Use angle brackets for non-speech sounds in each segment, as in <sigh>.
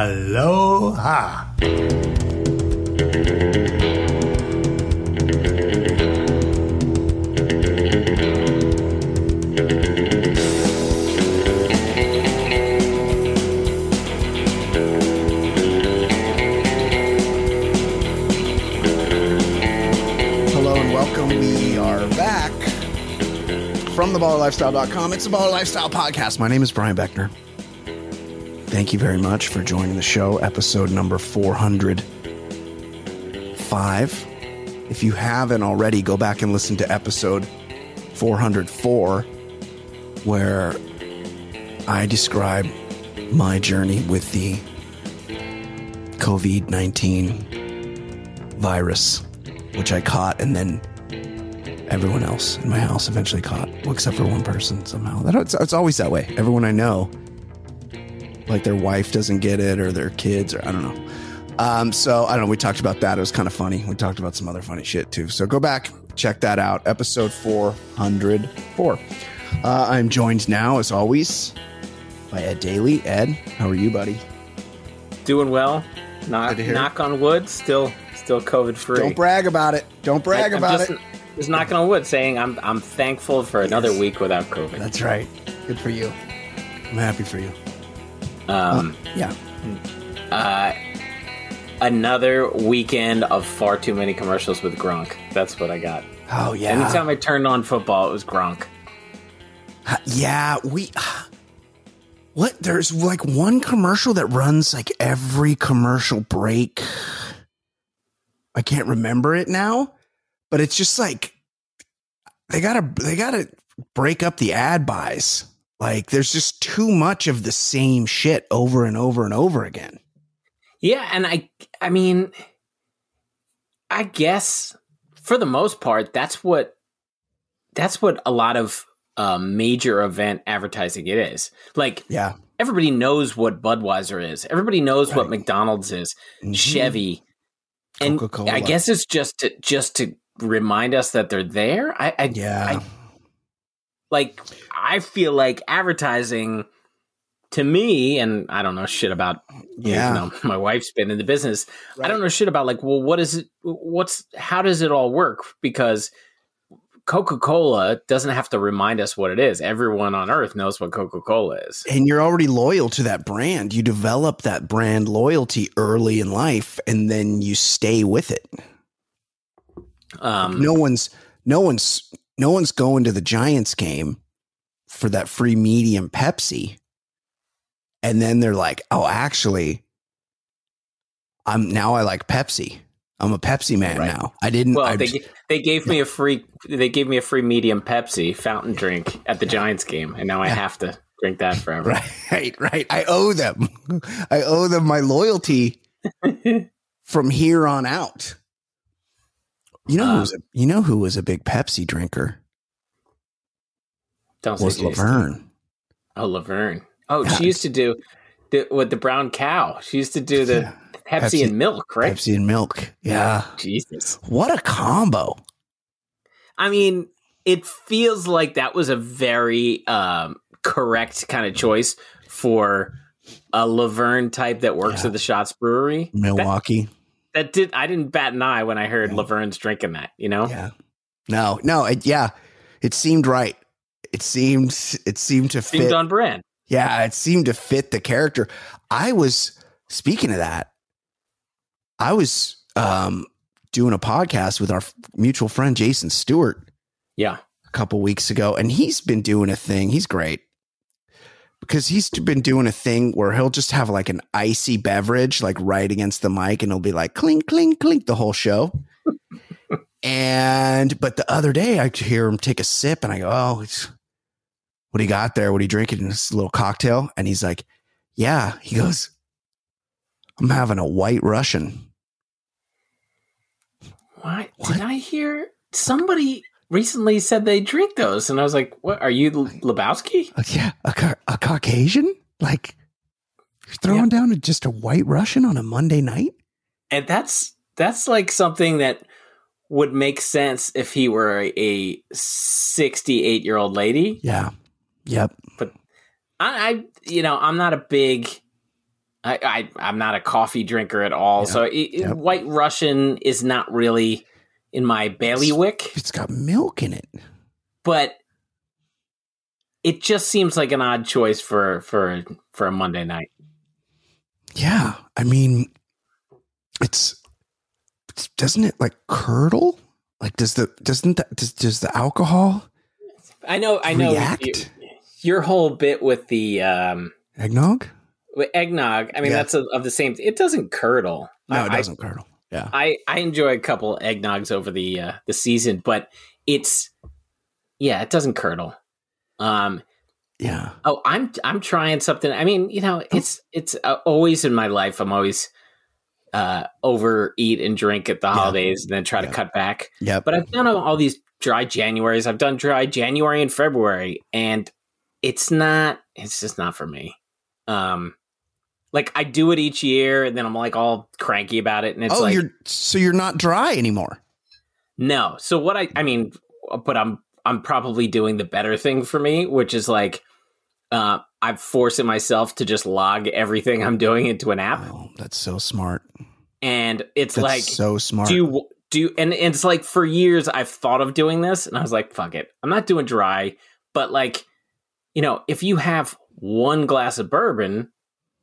Aloha. Hello and welcome. We are back from theballerlifestyle.com. It's the Baller Lifestyle Podcast. My name is Brian Beckner. Thank you very much for joining the show, episode number 405. If you haven't already, go back and listen to episode 404, where I describe my journey with the COVID 19 virus, which I caught, and then everyone else in my house eventually caught, well, except for one person somehow. It's always that way. Everyone I know, like their wife doesn't get it, or their kids, or I don't know. Um, so I don't know. We talked about that. It was kind of funny. We talked about some other funny shit too. So go back, check that out. Episode 404. Uh, I'm joined now, as always, by Ed Daly. Ed, how are you, buddy? Doing well. Knock, Good to hear. knock on wood. Still, still COVID free. Don't brag about it. Don't brag about just, it. Just knocking on wood, saying I'm I'm thankful for another Yes. week without COVID. That's right. Good for you. I'm happy for you. Um, Yeah. uh, another weekend of far too many commercials with Gronk. That's what I got. Oh yeah. Anytime I turned on football, it was Gronk. Yeah, we. <sighs> What? There's like one commercial that runs like every commercial break. I can't remember it now, but it's just like they gotta they gotta break up the ad buys. Like there's just too much of the same shit over and over and over again. Yeah, and I I mean I guess for the most part that's what that's what a lot of uh, major event advertising it is. Like Yeah. everybody knows what Budweiser is. Everybody knows what McDonald's is. Mhm. Chevy. And Coca-Cola. I guess it's just to just to remind us that they're there. I, I Yeah. I- like I feel like advertising to me, and I don't know shit about Yeah. you know, <laughs> my wife's been in the business. I don't know shit about like, well, what is it? What's how does it all work? Because Coca Cola doesn't have to remind us what it is. Everyone on Earth knows what Coca Cola is. and you're already loyal to that brand. You develop that brand loyalty early in life, and then you stay with it. Um, no one's no one's no one's going to the Giants game for that free medium Pepsi. And then they're like, "Oh, actually I'm now I like Pepsi. I'm a Pepsi man Right. now. I didn't well, I, they they gave me a free they gave me a free medium Pepsi fountain drink at the Giants game, and now I have to drink that <laughs> forever. right, right. I owe them. <laughs> I owe them my loyalty <laughs> from here on out. You know who Uh, was a, you know who was a big Pepsi drinker? Don't Was Jason. Laverne. Oh, Laverne. Oh, Yeah. she used to do the, with the brown cow. She used to do the Yeah. Pepsi, Pepsi- and milk, right? Pepsi and milk. Yeah. Jesus. What a combo. I mean, it feels like that was a very um, correct kind of choice for a Laverne type that works Yeah. at the Shotz Brewery. Milwaukee. that did I didn't bat an eye when I heard Yeah. Laverne's drinking that. You know, Yeah. No, no, it, yeah. It seemed right. It seemed it seemed to seemed fit. on brand. Yeah, it seemed to fit the character. I was speaking of that. I was um doing a podcast with our mutual friend Jason Stewart Yeah, a couple weeks ago, and he's been doing a thing. He's great because he's been doing a thing where he'll just have like an icy beverage, like right against the mic, and he'll be like clink, clink, clink the whole show. <laughs> and but the other day, I hear him take a sip, and I go, "Oh, it's, what do you got there? What are you drinking? In this little cocktail?" And he's like, "Yeah." He goes, "I'm having a White Russian." what, What? did I hear? Somebody recently said they drink those, and I was like, "What? Are you Lebowski?" Uh, yeah, a, a Caucasian, like you're throwing down just a White Russian on a Monday night. And that's that's like something that would make sense if he were a, a sixty-eight year old lady. Yeah. Yep. But I, I, you know, I'm not a big I, I I'm not a coffee drinker at all, Yep. so it- Yep. White Russian is not really in my bailiwick. It's got milk in it. but it just seems like an odd choice for for for a Monday night. Yeah, I mean, it's, it's doesn't it like curdle? Like does the doesn't that does, does the alcohol I know, I know. react? you- your whole bit with the um Eggnog? with eggnog. I mean, Yeah. that's a, of the same. It doesn't curdle. No, it doesn't curdle. Yeah. I I enjoy a couple eggnogs over the uh, the season, but it's yeah, it doesn't curdle. Um, Yeah. Oh, I'm I'm trying something. I mean, you know, it's it's uh, always in my life. I'm always uh overeat and drink at the Yeah. holidays and then try to cut back. Yeah. But I've done all, all these dry Januaries. I've done dry January and February and it's not it's just not for me. Um like I do it each year and then I'm like all cranky about it and it's oh, like you're so you're not dry anymore. no. So what I I mean, but I'm I'm probably doing the better thing for me, which is like uh I'm forcing myself to just log everything I'm doing into an app, Oh, that's so smart. and it's That's like so smart. do you, do you, and, and it's like for years I've thought of doing this, and I was like, fuck it, I'm not doing dry, but like you know, if you have one glass of bourbon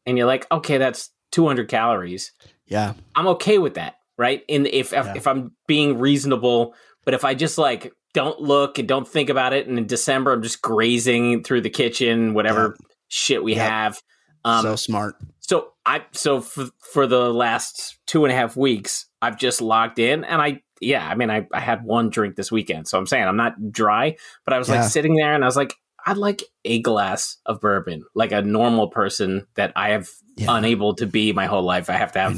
and you're like, okay, that's 200 calories, yeah. I'm okay with that, right? And if if, Yeah. if I'm being reasonable, but if I just like don't look and don't think about it, and in December I'm just grazing through the kitchen, whatever shit we Yep. have. Um, so smart. so. I so for for the last two and a half weeks, I've just logged in, and I yeah, I mean I I had one drink this weekend, so I'm saying I'm not dry, but I was Yeah. like sitting there and I was like. I'd like a glass of bourbon, like a normal person that I have Yeah. unable to be my whole life. I have to have.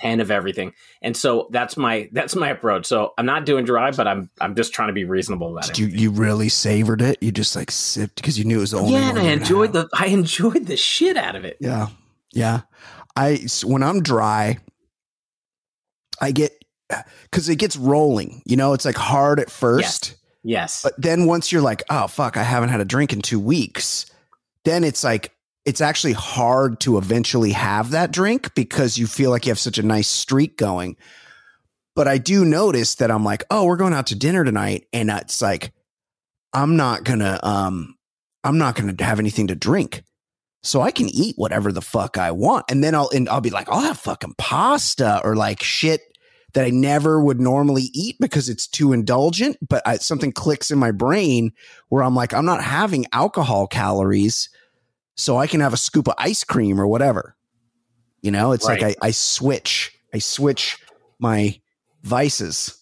10 of everything. And so that's my that's my approach. So I'm not doing dry, but I'm I'm just trying to be reasonable about Did it. you you really savored it? You just like sipped because you knew it was the only yeah, and I enjoyed the I enjoyed the shit out of it. Yeah. Yeah. I when I'm dry, I get because it gets rolling. You know, it's like hard at first, Yes. But then once you're like, oh fuck, I haven't had a drink in two weeks, then it's like it's actually hard to eventually have that drink because you feel like you have such a nice streak going. But I do notice that I'm like, oh, we're going out to dinner tonight, and it's like, I'm not gonna, um, I'm not gonna have anything to drink so I can eat whatever the fuck I want. And then I'll and I'll be like, I'll have fucking pasta or like shit that I never would normally eat because it's too indulgent. But I, something clicks in my brain where I'm like, I'm not having alcohol calories, so I can have a scoop of ice cream or whatever. You know, it's like I, I switch, I switch my vices.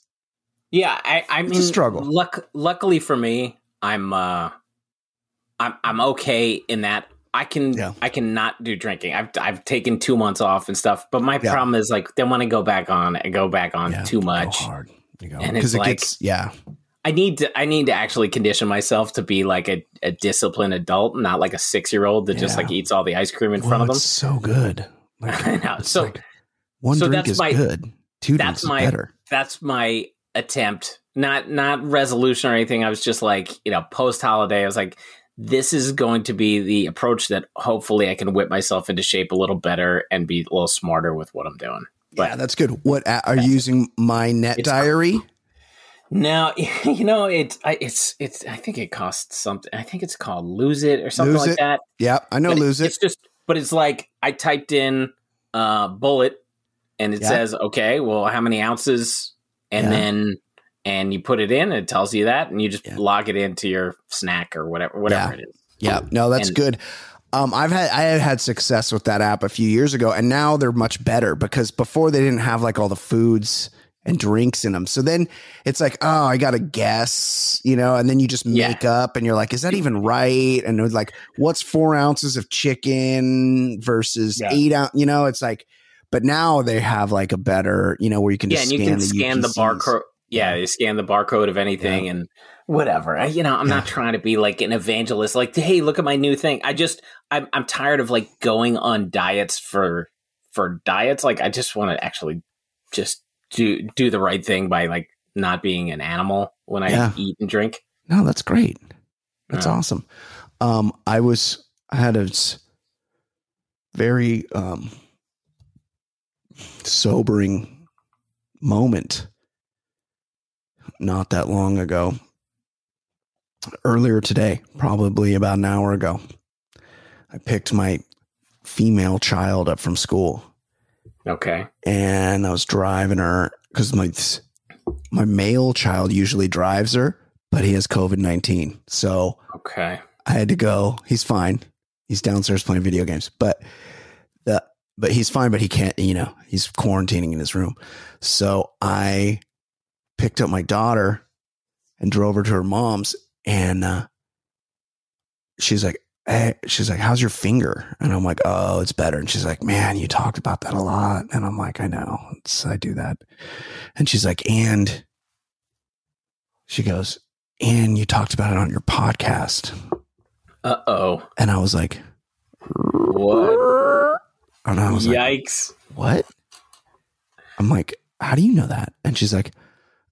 yeah, I I It's a mean struggle. Luck, luckily for me, I'm uh I'm I'm okay in that I can Yeah. I cannot do drinking. I've I've taken 2 months off and stuff, but my Yeah. problem is like then when I go back on, I go back on Yeah, too much. hard. And it's it like- gets yeah. I need to I need to actually condition myself to be like a, a disciplined adult, not like a six year old that just like eats all the ice cream in front of them. so good. <laughs> Like, I know. So like, one so drink that's is my- good. Two that's drinks is my- better. that's my attempt. Not not resolution or anything. I was just like, you know, post holiday, I was like, this is going to be the approach that hopefully I can whip myself into shape a little better and be a little smarter with what I'm doing. But- yeah, that's good. What are you using? MyNetDiary. Now, <laughs> you know, it's I, it's it's. I think it costs something. I think it's called Lose It or something Lose like It? that. Yeah, I know. But lose it. It's just, but it's like I typed in uh, Bulleit, and it Yeah. says, okay, well, how many ounces, and Yeah. then and you put it in, and it tells you that, and you just Yeah. log it into your snack or whatever, whatever it is. Yeah, no, that's And- good. Um, I've had I had had success with that app a few years ago, and now they're much better because before they didn't have like all the foods and drinks in them. So then it's like, oh, I got to guess, you know, and then you just Yeah. make up, and you're like, is that even right? And it's like, what's four ounces of chicken versus Yeah. eight ounce? You know, it's like, but now they have like a better, you know, where you can Yeah, just and you can the scan the barcode. Yeah, Yeah. you scan the barcode of anything and whatever. I, you know, I'm not trying to be like an evangelist. Like, hey, look at my new thing. I just, I'm, I'm tired of like going on diets for, for diets. Like, I just want to actually just do do the right thing by like not being an animal when I Yeah. eat and drink. No, that's great. That's Yeah. awesome. Um, I was I had a very um sobering moment not that long ago. Earlier today, probably about an hour ago, I picked my female child up from school Okay. and I was driving her because my my male child usually drives her, but he has COVID nineteen, so Okay. I had to go. He's fine. He's downstairs playing video games, but the but he's fine. But he can't. You know, he's quarantining in his room. So I picked up my daughter and drove her to her mom's, and uh, she's like, "Hey," she's like, "How's your finger?" And I'm like, "Oh, it's better." And she's like, "Man, you talked about that a lot." And I'm like, "I know. It's, I do that." And she's like, "And," she goes, "And you talked about it on your podcast." Uh oh. And I was like, What? And I was like, Yikes. what? I'm like, how do you know that? And she's like,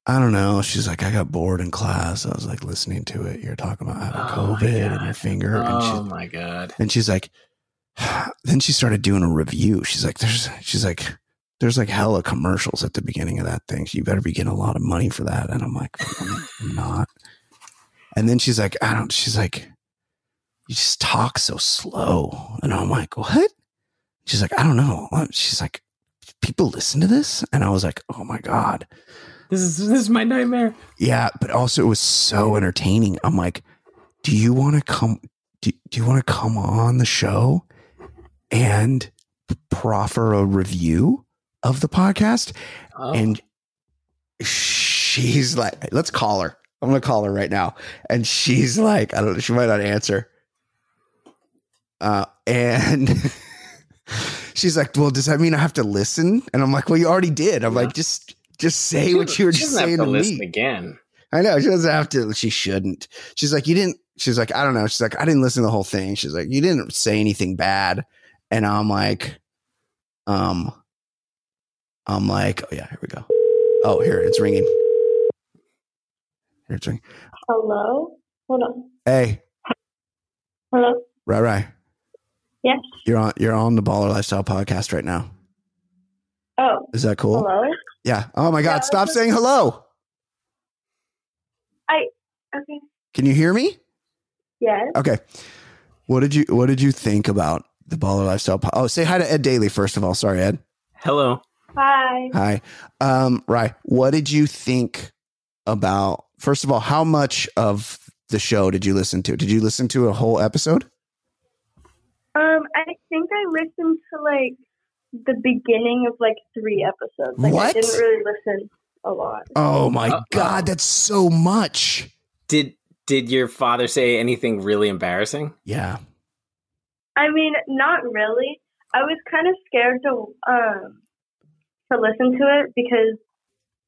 I don't know. She's like, I got bored in class. I was like listening to it. You're talking about having Oh COVID and your finger. And, Oh she, my god. and she's like, <sighs> then she started doing a review. She's like, there's, she's like, there's like hella commercials at the beginning of that thing. So you better be getting a lot of money for that. And I'm like, I'm not. And then she's like, I don't, she's like, you just talk so slow. And I'm like, what? She's like, I don't know. She's like, people listen to this? And I was like, oh my God. This is this is my nightmare. Yeah. But also it was so entertaining. I'm like, do you want to come, do, do you want to come on the show and proffer a review of the podcast? Oh. And she's like, let's call her. I'm gonna call her right now. And she's like, I don't know, she might not answer. Uh, and <laughs> she's like, Well, does that mean I have to listen? And I'm like, Well, you already did. I'm Yeah. like, just just say what you were just doesn't have saying to to listen me. again. I know she doesn't have to. She shouldn't. She's like, you didn't. She's like, I don't know. She's like, I didn't listen to the whole thing. She's like, you didn't say anything bad. And I'm like, um, I'm like, oh yeah, here we go. Oh, here it's ringing. Here it's ringing. Hello? Hold on. Hey, Hello? right, right. Yes. You're on. You're on the Baller Lifestyle podcast right now. Oh, Is that cool? hello? Yeah. Oh my God! Yeah, Stop that's- saying hello. I okay. Can you hear me? Yes. Okay. What did you What did you think about the Baller Lifestyle? Po- oh, say hi to Ed Daly first of all. Sorry, Ed. Hello. Hi. Hi. Um, right. What did you think about first of all, how much of the show did you listen to? Did you listen to a whole episode? Um, I think I listened to like the beginning of like three episodes. Like What? I didn't really listen a lot. Oh my Uh-oh. god, that's so much. Did did your father say anything really embarrassing? Yeah. I mean, not really. I was kind of scared to um to listen to it because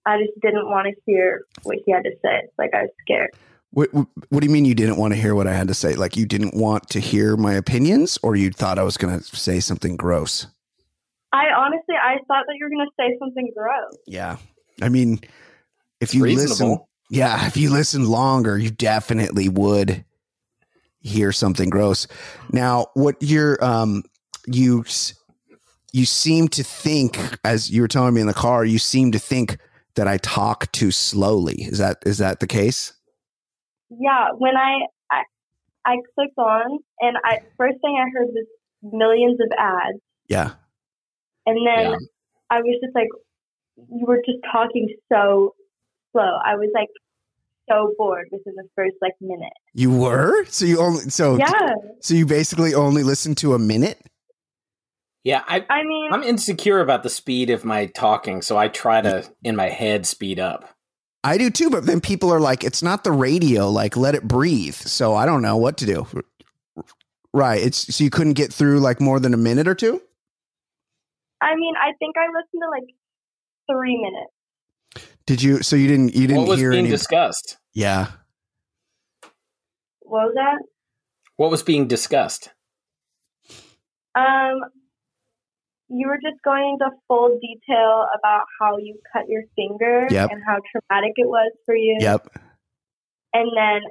I just didn't want to hear what he had to say. Like I was scared. What, what what do you mean you didn't want to hear what I had to say? Like you didn't want to hear my opinions or you thought I was going to say something gross? I honestly, I thought that you were gonna say something gross. Yeah. I mean, if you listen Yeah, if you listen longer, you definitely would hear something gross. Now, what you're um you you seem to think as you were telling me in the car, you seem to think that I talk too slowly. Is that is that the case? Yeah, when I, I I clicked on and I first thing I heard was millions of ads, Yeah. And then Yeah. I was just like, you were just talking so slow. I was like so bored within the first like minute. You were? So you only so Yeah, so you basically only listened to a minute? Yeah, I I mean, I'm insecure about the speed of my talking, so I try to in my head speed up. I do too, but then people are like, it's not the radio, like let it breathe. So I don't know what to do. Right. It's so you couldn't get through like more than a minute or two? I mean, I think I listened to like three minutes. Did you so you didn't you didn't What was hear being any discussed? Yeah. What was that? What was being discussed? Um, you were just going into full detail about how you cut your finger Yep. and how traumatic it was for you. Yep. and then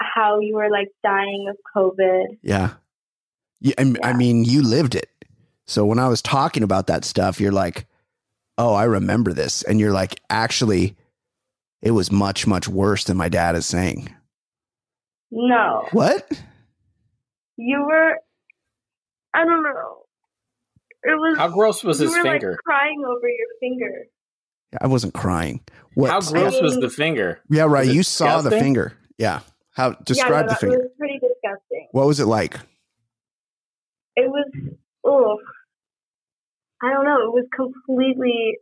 how you were like dying of COVID. Yeah. Yeah, I, I mean, you lived it. So when I was talking about that stuff, you're like, "Oh, I remember this," and you're like, "Actually, it was much much worse than my dad is saying." No, What? you were. I don't know. It was. How gross was you his were finger? like crying over your finger. I wasn't crying. What? How gross I was the finger? Yeah, right. Was You saw the finger. Yeah. How yeah, describe no, the finger? It was pretty disgusting. What was it like? It was. Oh, I don't know. It was completely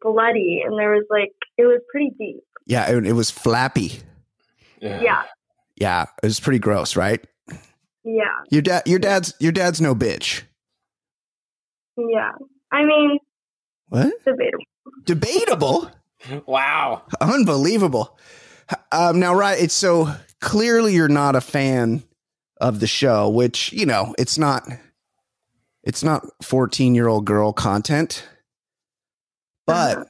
bloody, and there was like it was pretty deep. Yeah, it, it was flappy. Yeah, Yeah, it was pretty gross, right? yeah, Your dad, your dad's, your dad's no bitch. yeah. I mean, What? debatable. Debatable. Wow. Unbelievable. Um, now, right? It's so clearly you're not a fan of the show, which you know it's not. It's not 14 year old girl content, but uh-huh.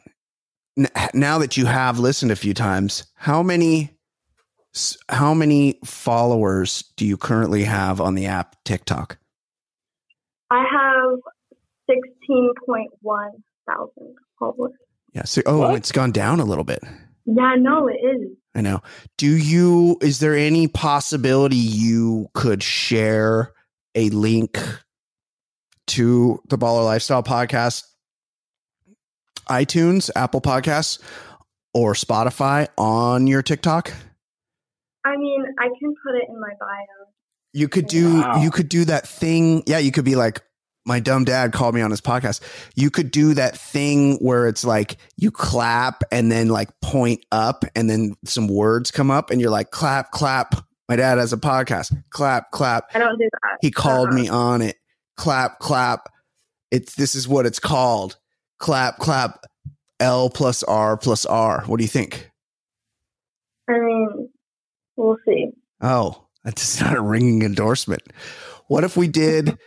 n- now that you have listened a few times, how many, how many followers do you currently have on the app TikTok? I have sixteen point one thousand followers. Yeah. So, oh, What? it's gone down a little bit. Yeah, no, it is. I know. Do you, is there any possibility you could share a link to the Baller Lifestyle podcast, iTunes, Apple Podcasts, or Spotify on your TikTok? I mean, I can put it in my bio. You could do, Wow. you could do that thing. Yeah. You could be like, my dumb dad called me on his podcast. You could do that thing where it's like you clap and then like point up and then some words come up and you're like, clap, clap. My dad has a podcast. Clap, clap. I don't do that. He called Uh-uh. me uh-huh. on it. Clap, clap. It's this is what it's called. Clap, clap. L plus R plus R. What do you think? I mean, we'll see. Oh, that's <laughs> not a ringing endorsement. What if we did?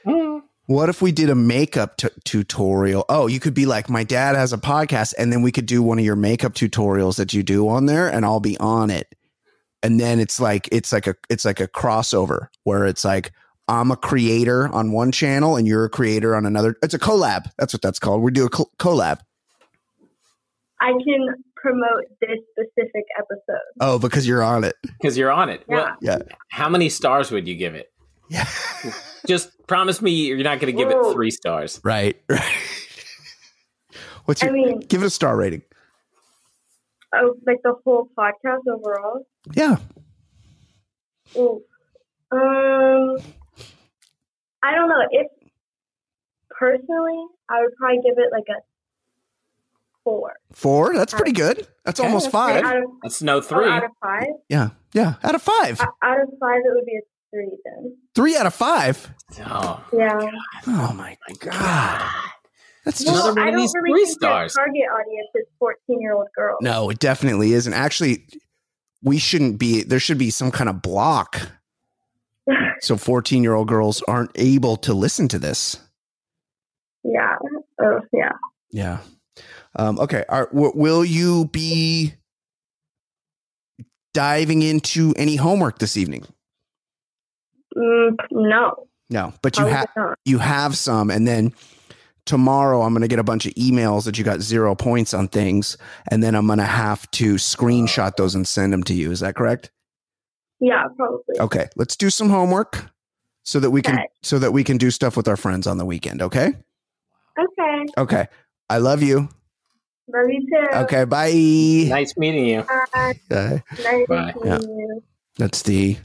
What if we did a makeup t- tutorial? Oh, you could be like, my dad has a podcast, and then we could do one of your makeup tutorials that you do on there, and I'll be on it. And then it's like it's like a it's like a crossover where it's like I'm a creator on one channel and you're a creator on another. It's a collab. That's what that's called. We do a collab. I can promote this specific episode. Oh, because you're on it. Because you're on it. Yeah. Well, Yeah. how many stars would you give it? Yeah. <laughs> Just promise me you're not going to give Whoa. it three stars. right. <laughs> Right. What's I your? mean, give it a star rating. oh, like the whole podcast overall. Yeah. Ooh. Um, I don't know. If personally, I would probably give it like a four. Four. That's pretty good. That's Okay, almost that's five. good. Out of, That's no oh, three. out of five. Yeah. Yeah. Out of five. O- Out of five, it would be a three then. Three out of five. Oh, Yeah. Oh my god. That's Another just one I of don't these really three think stars. Target audience is fourteen-year-old girls. no, it definitely isn't. Actually, we shouldn't be. There should be some kind of block <laughs> so fourteen-year-old girls aren't able to listen to this. yeah. Oh, yeah. Yeah. Um, okay. Are, w- will you be diving into any homework this evening? Mm, no. No, but you have you have some, and then tomorrow I'm going to get a bunch of emails that you got zero points on things, and then I'm going to have to screenshot those and send them to you. Is that correct? Yeah, probably. Okay, let's do some homework so that we can so that we can do stuff with our friends on the weekend. Okay. Okay. Okay. I love you. Love you too. Okay. Bye. nice meeting you. Bye. Uh, Nice Bye. meeting Yeah. you. that's the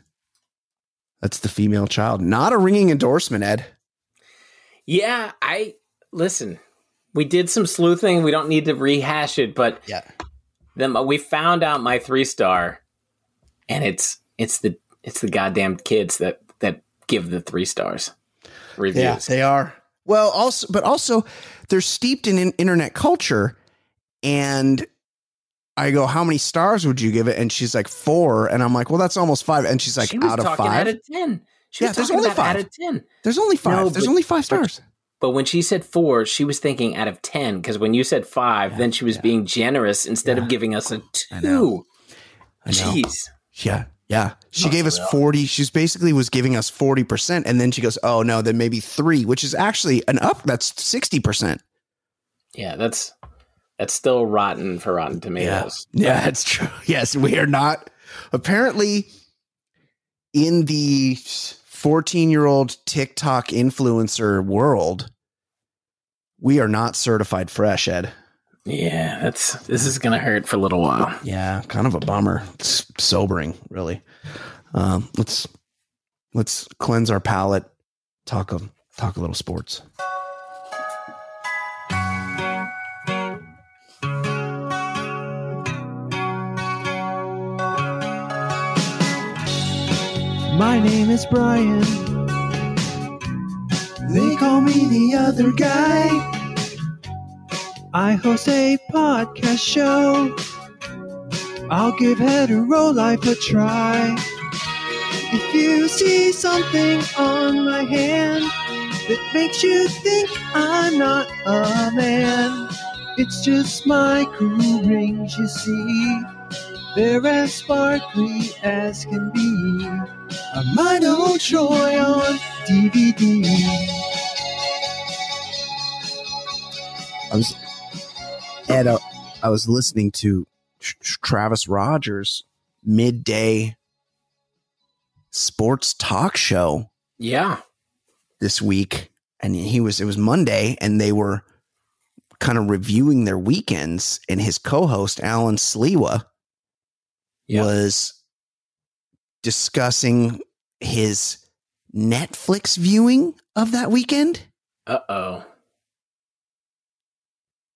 that's the female child. Not a ringing endorsement, Ed. Yeah, I listen. We did some sleuthing. We don't need to rehash it, but Yeah. then we found out my three star, and it's it's the it's the goddamn kids that that give the three stars reviews. Yeah, they are. Well, also, but also, they're steeped in, in internet culture, and I go, "How many stars would you give it?" And she's like, four. And I'm like, "Well, that's almost five. And she's like, she was "Out of talking five? out of ten. She Yeah, was there's only five. out of ten. There's only five. No, There's but- only five stars." But when she said four, she was thinking out of ten because when you said five, Yeah, then she was yeah. being generous instead Yeah. of giving us a I know. two. I know. Jeez. Yeah, yeah. She Must gave us real. forty. She's basically was giving us forty percent, and then she goes, "Oh no, then maybe three, which is actually an up. That's sixty percent." Yeah, that's that's still rotten for Rotten Tomatoes. Yeah, <laughs> yeah, that's true. <laughs> Yes, we are not apparently in the 14 year old TikTok influencer world. We are not certified fresh, Ed. Yeah, that's this is gonna hurt for a little while. Yeah, kind of a bummer. It's sobering, really. Um, let's let's cleanse our palate. Talk a talk a little sports. My name is Brian. They call me the other guy. I host a podcast show. I'll give hetero life a try. If you see something on my hand that makes you think I'm not a man, it's just my cool rings, you see. They're as sparkly as can be. A Mino Troy on DVD. I was Ed. uh, I was listening to Tr- Tr- Travis Rogers midday sports talk show Yeah. this week, and he was it was Monday, and they were kind of reviewing their weekends, and his co-host Alan Slewa Yeah. was discussing his Netflix viewing of that weekend. Uh oh.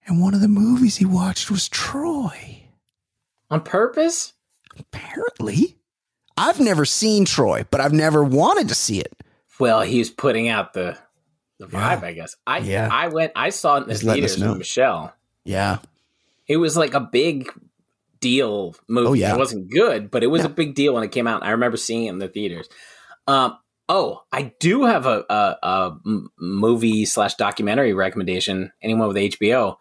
And one of the movies he watched was Troy. On purpose? Apparently. I've never seen Troy, but I've never wanted to see it. Well, he's putting out the the Yeah. vibe, I guess. I Yeah. I went I saw it in the theaters with Michelle. Yeah. It was like a big deal movie. Oh, yeah. It wasn't good, but it was Yeah. a big deal when it came out. I remember seeing it in the theaters. Um, oh, I do have a a movie slash documentary recommendation. Anyone with HBO,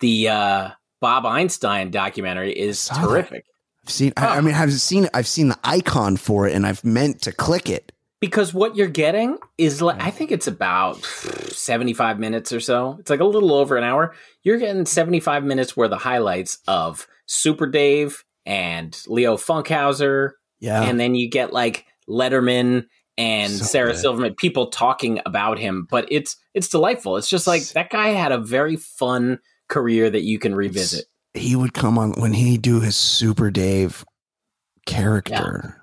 the uh, Bob Einstein documentary is Saw that. terrific I've seen I, I Oh. mean I've seen I've seen the icon for it and I've meant to click it. because what you're getting is like I think it's about 75 minutes or so. It's like a little over an hour. You're getting 75 minutes worth of highlights of Super Dave and Leo Funkhouser Yeah. and then you get like Letterman and So Sarah good. Silverman, people talking about him. But it's it's delightful. It's just like that guy had a very fun career that you can revisit. he would come on when he do his Super Dave character.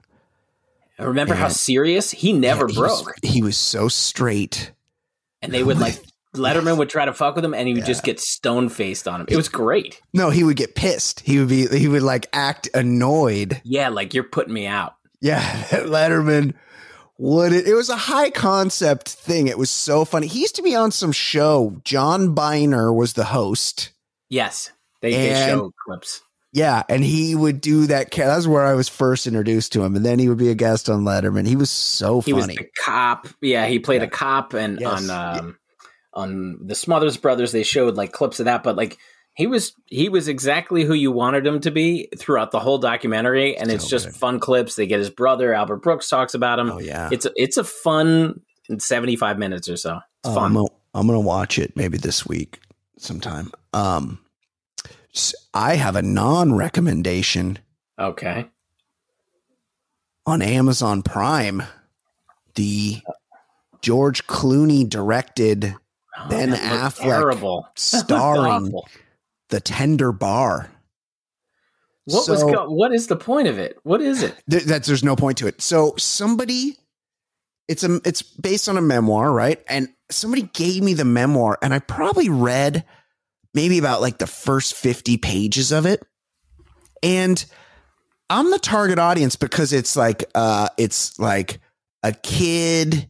Remember how serious he never Yeah, he was- broke, he was so straight. and they would like <laughs> Letterman would try to fuck with him, and he would just get stone faced on him. It was great. No, he would get pissed. He would be he would like act annoyed. Yeah, like you're putting me out. Yeah, <laughs> Letterman would it, it was a high concept thing. It was so funny. He used to be on some show. John Byner was the host. Yes, they, they show clips. Yeah, and he would do that. That's where I was first introduced to him, and then he would be a guest on Letterman. He was so funny. He was the cop. Yeah, he played Yeah. a cop, and Yes. on um, on the Smothers Brothers, they showed like clips of that. But like he was he was exactly who you wanted him to be throughout the whole documentary, and it's So just good. fun clips. They get his brother Albert Brooks talks about him. oh yeah, It's a, it's a fun seventy five minutes or so. It's Oh, fun. I'm gonna, I'm gonna watch it maybe this week sometime. Um, I have a non recommendation okay. on Amazon Prime. The George Clooney directed Oh, Ben Affleck terrible, <laughs> starring. The Tender Bar. What was go- what is the point of it? What is it? Th- that there's no point to it. So somebody, it's a it's based on a memoir, right? And somebody gave me the memoir, and I probably read maybe about like the first fifty pages of it, and I'm the target audience because it's like uh it's like a kid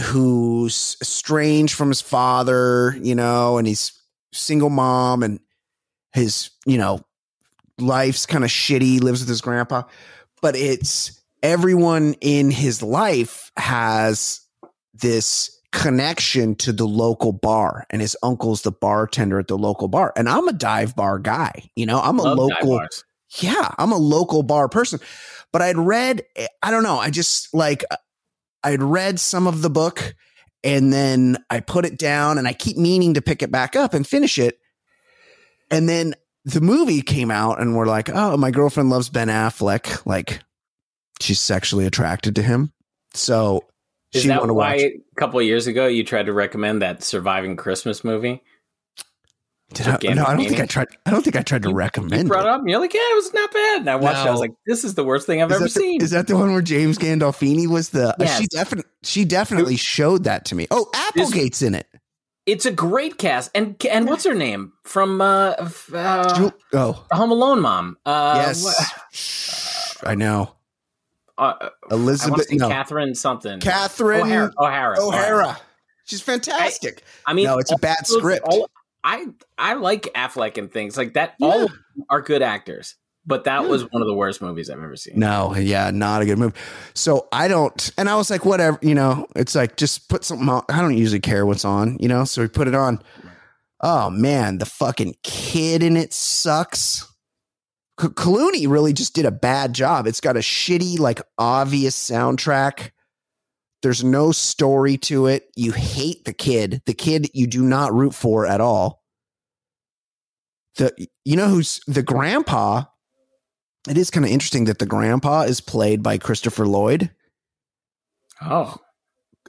who's estranged from his father, you know, and he's single mom and his, you know, life's kind of shitty, lives with his grandpa, but it's everyone in his life has this connection to the local bar and his uncle's the bartender at the local bar and i'm a dive bar guy you know i'm a Love local yeah, I'm a local bar person. But I'd read, I don't know, I just like, uh, I'd read some of the book And then I put it down and I keep meaning to pick it back up and finish it. And then the movie came out and we're like, oh, my girlfriend loves Ben Affleck. Like she's sexually attracted to him. So Is she that wanted to why watch. a couple of years ago you tried to recommend that Surviving Christmas movie? Did I, no, I don't think I tried. I don't think I tried to You recommend brought it. up and you're like, yeah, it was not bad. And I watched it. I was like, this is the worst thing I've Is ever the, seen. is that the one where James Gandolfini was the? uh, she definitely she definitely showed that to me. Oh, Applegate's in it. It's a great cast. And and what's her name from uh, uh Ju- oh, Home Alone mom? Uh, yes, what- I know. uh, Elizabeth, to no, Catherine something. Catherine O'Hara. O'Hara. O'Hara. She's fantastic. I mean, no, it's a bad those- script. all- I I like Affleck and things like that. All of them are good actors, but that was one of the worst movies I've ever seen. No, yeah, not a good movie. So I don't, and I was like, whatever, you know, it's like just put something on. I don't usually care what's on, you know, so we put it on. Oh man, the fucking kid in it sucks. C- Clooney really just did a bad job. It's got a shitty, like obvious soundtrack. There's no story to it. You hate the kid. The kid you do not root for at all. The you know who's the grandpa it is kind of interesting that the grandpa is played by Christopher Lloyd Oh,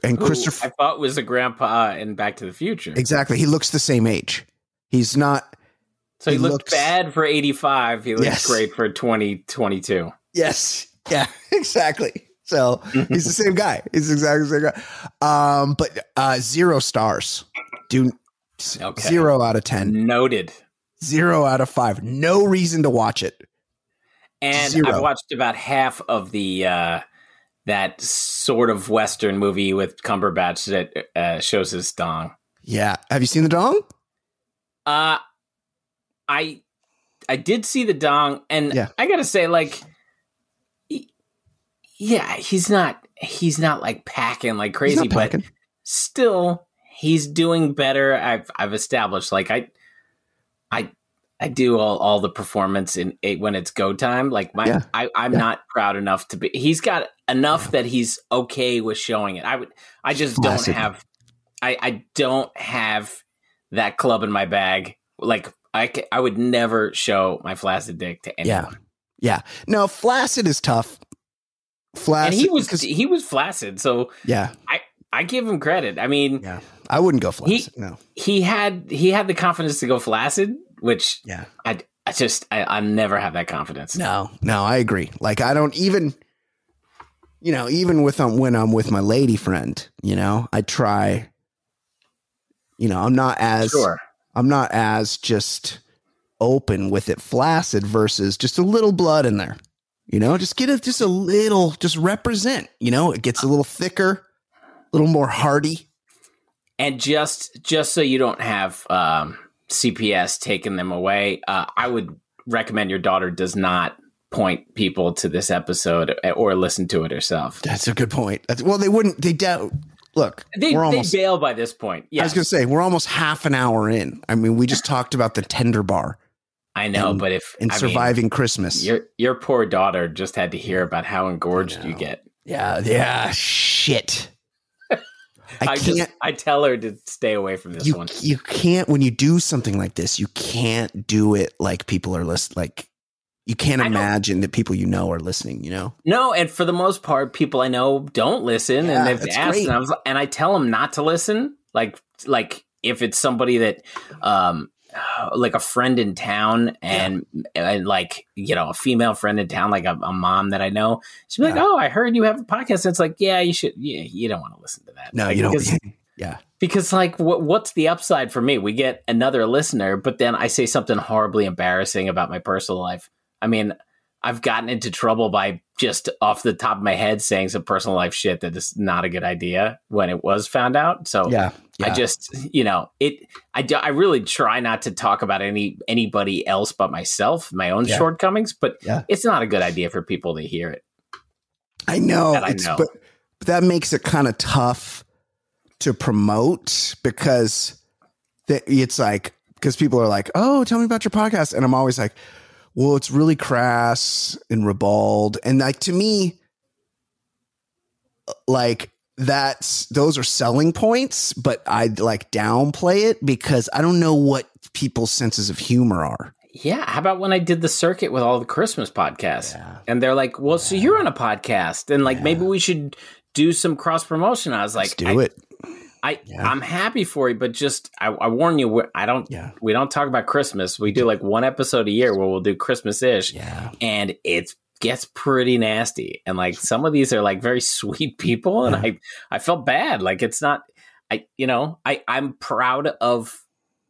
and who Christopher I thought was a grandpa in Back to the Future. exactly he looks the same age. He's not So he, he looked looks- bad for 85. He looks Yes. great for 2022. yes. Yeah, <laughs> exactly. So <laughs> he's the same guy. He's exactly the same guy. Um but uh zero stars. Do Okay. zero out of 10. Noted. Zero out of 5. No reason to watch it. And Zero. I've watched about half of the uh that sort of Western movie with Cumberbatch that uh, shows his dong. Yeah. Have you seen the dong? Uh I I did see the dong, and Yeah. I gotta say, like, he- yeah, he's not he's not like packing like crazy, not but packing. still he's doing better. I've I've established like I I I do all, all the performance in when it's go time. Like my Yeah. I, I'm Yeah. not proud enough to be he's got enough that he's okay with showing it. I would I just don't have I, I don't have that club in my bag. Like I I would never show my flaccid dick to anyone. Yeah. yeah. No, flaccid is tough. Flaccid And he was he was flaccid, so yeah. I give him credit. I mean, Yeah. I wouldn't go flaccid. no. he had he had the confidence to go flaccid, which Yeah. I, I just I, I never have that confidence. No, no, I agree. Like I don't even, you know, even with um, when I'm with my lady friend, you know, I try. You know, I'm not as Sure. I'm not as just open with it flaccid versus just a little blood in there. You know, just get it just a little, just represent. You know, it gets a little thicker, a little more hearty. And just just so you don't have um, CPS taking them away, uh, I would recommend your daughter does not point people to this episode or listen to it herself. That's a good point. That's, well, they wouldn't. They doubt. Look, They, we're they almost. bail by this point. I was gonna say we're almost half an hour in. I mean, we just talked about the tender bar. I know, and- but if and I mean, surviving Christmas. your your poor daughter just had to hear about how engorged you get. yeah, yeah, shit. I I, can't. just I tell her to stay away from this you one. you can't when you do something like this. You can't do it like people are listening. Like you can't imagine that people you know are listening. You know. No, and for the most part, people I know don't listen, Yeah, and they've asked, and was, and I tell them not to listen. Like, like if it's somebody that, um, like a friend in town, and and like you know a female friend in town, like a, a mom that I know, she'd be like, "Oh, I heard you have a podcast." And it's like, yeah, you should. Yeah, you don't want to listen to that. No, Like, you don't. Because, <laughs> yeah. because like, what, what's the upside for me? We get another listener, but then I say something horribly embarrassing about my personal life. I mean, I've gotten into trouble by just off the top of my head saying some personal life shit that is not a good idea when it was found out. So Yeah. I just, you know, it. I, do- I really try not to talk about any anybody else but myself, my own Yeah. shortcomings. But Yeah. it's not a good idea for people to hear it. I know. that I it's- know. But, but that makes it kind of tough to promote because that it's like because people are like, "Oh, tell me about your podcast," and I'm always like, "Well, it's really crass and ribald," and like to me, uh, like that's those are selling points, but I like downplay it because I don't know what people's senses of humor are. Yeah. How about when I did the circuit with all the Christmas podcasts? Yeah. And they're like, well, so you're on a podcast and like Yeah. maybe we should do some cross promotion. I was like, Let's do I, it. I, Yeah. I'm happy for you, but just I, I warn you, I don't, Yeah. we don't talk about Christmas. We do like one episode a year where we'll do Christmas ish Yeah. and it gets pretty nasty. And like some of these are like very <laughs> sweet people. And I, I felt bad. Like it's not, I, you know, I, I'm proud of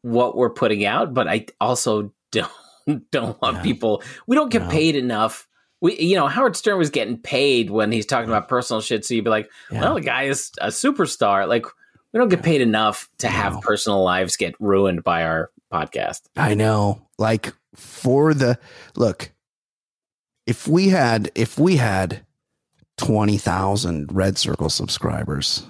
what we're putting out, but I also <laughs> don't, don't want Yeah. people, we don't get No. paid enough. We, you know, Howard Stern was getting paid when he's talking about personal shit. So you'd be like, Yeah. well, the guy is a superstar. Like, we don't get paid enough to have No. personal lives get ruined by our podcast. I know. Like for the look, if we had if we had twenty thousand Red Circle subscribers,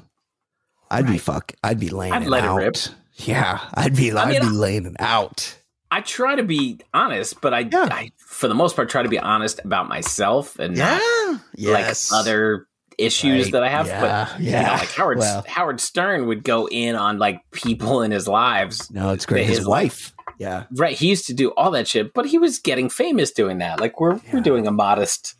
I'd be fuck. I'd be laying I'd it let it out. rip. Yeah, I'd be. I I'd mean, be laying it out. I try to be honest, but I, Yeah. I, for the most part, try to be honest about myself and not yes. like other issues Right. that I have. Yeah, But you yeah. know, like Howard Well. Howard Stern would go in on like people in his lives. No, it's great. His His wife. Yeah. Right, he used to do all that shit, but he was getting famous doing that. Like we're Yeah. we're doing a modest,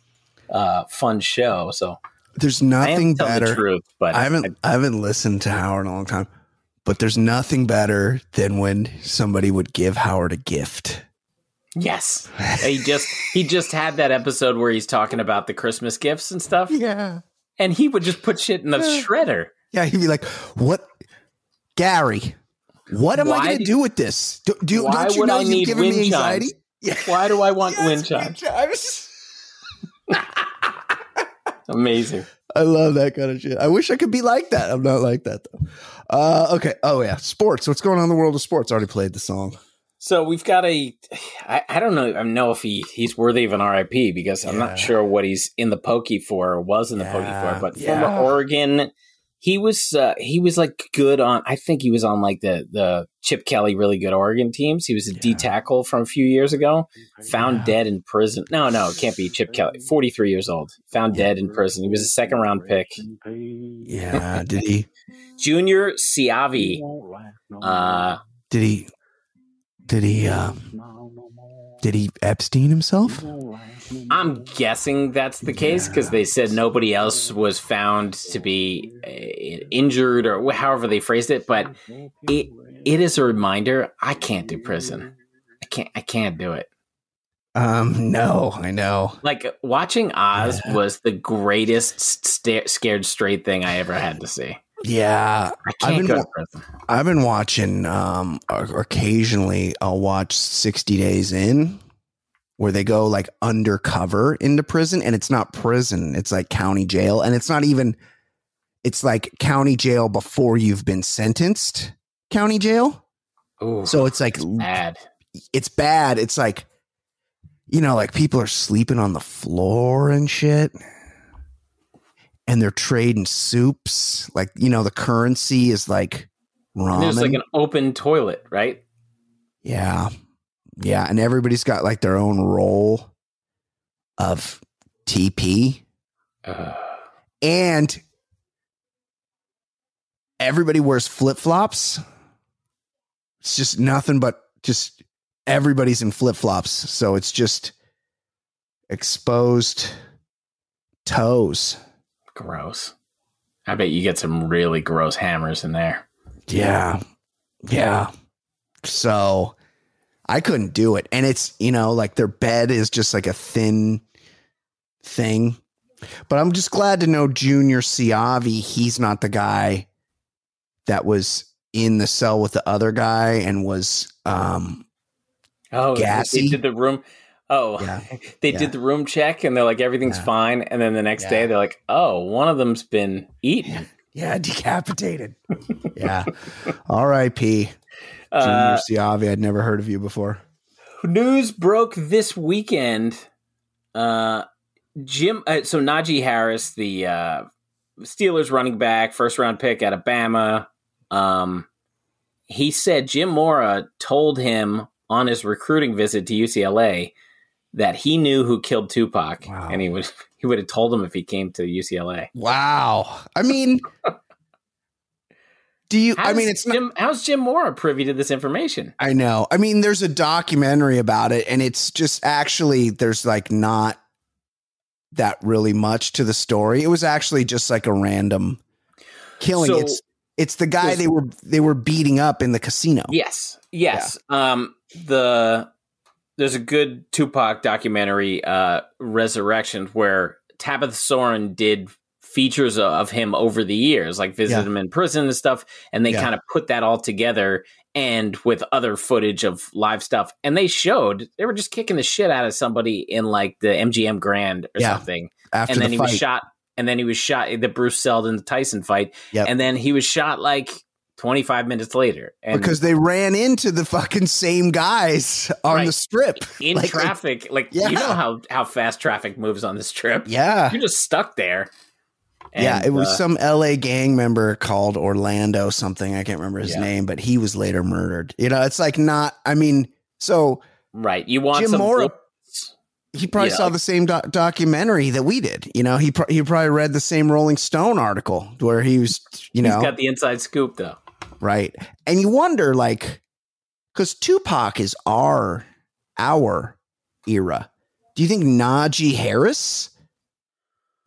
uh, fun show, so There's I nothing better. truth. But I haven't I haven't listened to Howard in a long time, but there's nothing better than when somebody would give Howard a gift. yes, he just he just had that episode where he's talking about the Christmas gifts and stuff, Yeah. and he would just put shit in the Yeah. shredder. Yeah, he'd be like, "What, Gary? What am I going to do- with this? Do, do, Why don't you know you've given me anxiety? chimes? Yeah. Why do I want <laughs> Yes, wind chimes? chimes. <laughs> Amazing. I love that kind of shit. I wish I could be like that. I'm not like that though. Uh, okay. Oh yeah, sports. What's going on in the world of sports? I already played the song. So we've got a. I, I don't know. I know if he he's worthy of an RIP because I'm Yeah. not sure what he's in the pokey for or was in the pokey for. But yeah. former Oregon, he was uh, he was like good on. I think he was on like the the Chip Kelly really good Oregon teams. He was a D Yeah. tackle from a few years ago. Found Yeah. dead in prison. No, no, it can't be Chip Kelly. Forty three years old. Found Yeah. dead in prison. He was a second round pick. Yeah. <laughs> Did he? Junior Siavii. Uh, Did he? Did he? Uh, did he Epstein himself? I'm guessing that's the case because they said nobody else was found to be uh, injured or however they phrased it. But it it is a reminder I can't do prison. I can't. I can't do it. Um. No, I know. Like watching Oz Yeah. was the greatest sta- scared straight thing I ever had to see. Yeah, I I've been go to prison. I've been watching. Um, occasionally I'll watch Sixty Days In, where they go like undercover into prison, and it's not prison; it's like county jail, and it's not even. It's like county jail before you've been sentenced. County jail. Ooh, So it's like bad. it's bad. It's like, you know, like people are sleeping on the floor and shit. And they're trading soups. Like, you know, the currency is like And ramen. there's like an open toilet, right? yeah. Yeah. And everybody's got like their own roll of TP. Uh, And everybody wears flip flops. It's just nothing but just everybody's in flip flops. So it's just exposed toes. gross. I bet you get some really gross hammers in there. Yeah. Yeah. So I couldn't do it. And it's, you know, like their bed is just like a thin thing. But I'm just glad to know Junior Siavii, he's not the guy that was in the cell with the other guy and was um Oh, Gassy? they did the room. Oh, Yeah. <laughs> they Yeah. did the room check, and they're like everything's Yeah. fine. And then the next day, they're like, "Oh, one of them's been <laughs> eaten." yeah, decapitated. <laughs> yeah. R.I.P. Junior Uh, Siavii. I'd never heard of you before. news broke this weekend. Uh, Jim, uh, so Najee Harris, the uh, Steelers running back, first round pick out of Bama, um, he said Jim Mora told him on his recruiting visit to UCLA that he knew who killed Tupac, Wow. and he would <laughs> he would have told him if he came to UCLA. Wow. I mean, <laughs> do you? I mean, it's not. How's Jim Mora privy to this information? I know. I mean, there's a documentary about it, and it's just actually there's like not that really much to the story. It was actually just like a random killing. So- it's it's the guy they were they were beating up in the casino. Yes, yes. Um, the there's a good Tupac documentary, uh, Resurrection, where Tabitha Soren did features of- him over the years, like visited Yeah. him in prison and stuff, and they Yeah. kind of put that all together and with other footage of live stuff, and they showed they were just kicking the shit out of somebody in like the MGM Grand or Yeah. something, After and then the he fight, was shot. And then he was shot the Bruce Seldon the Tyson fight, Yep. and then he was shot like 25 minutes later. And because they ran into the fucking same guys on Right. the strip. <laughs> in Like- traffic, like Yeah. you know how how fast traffic moves on this trip. Yeah. You're just stuck there. Yeah, it was uh, some LA gang member called Orlando something. I can't remember his Yeah. name, but he was later murdered. You know, it's like not, I mean, so right. You want Jim some Mora- he probably Yeah. saw the same doc- documentary that we did. You know, he pro- he probably read the same Rolling Stone article where he was, you know, He's got the inside scoop though. right? And you wonder, like, because Tupac is our our era. Do you think Najee Harris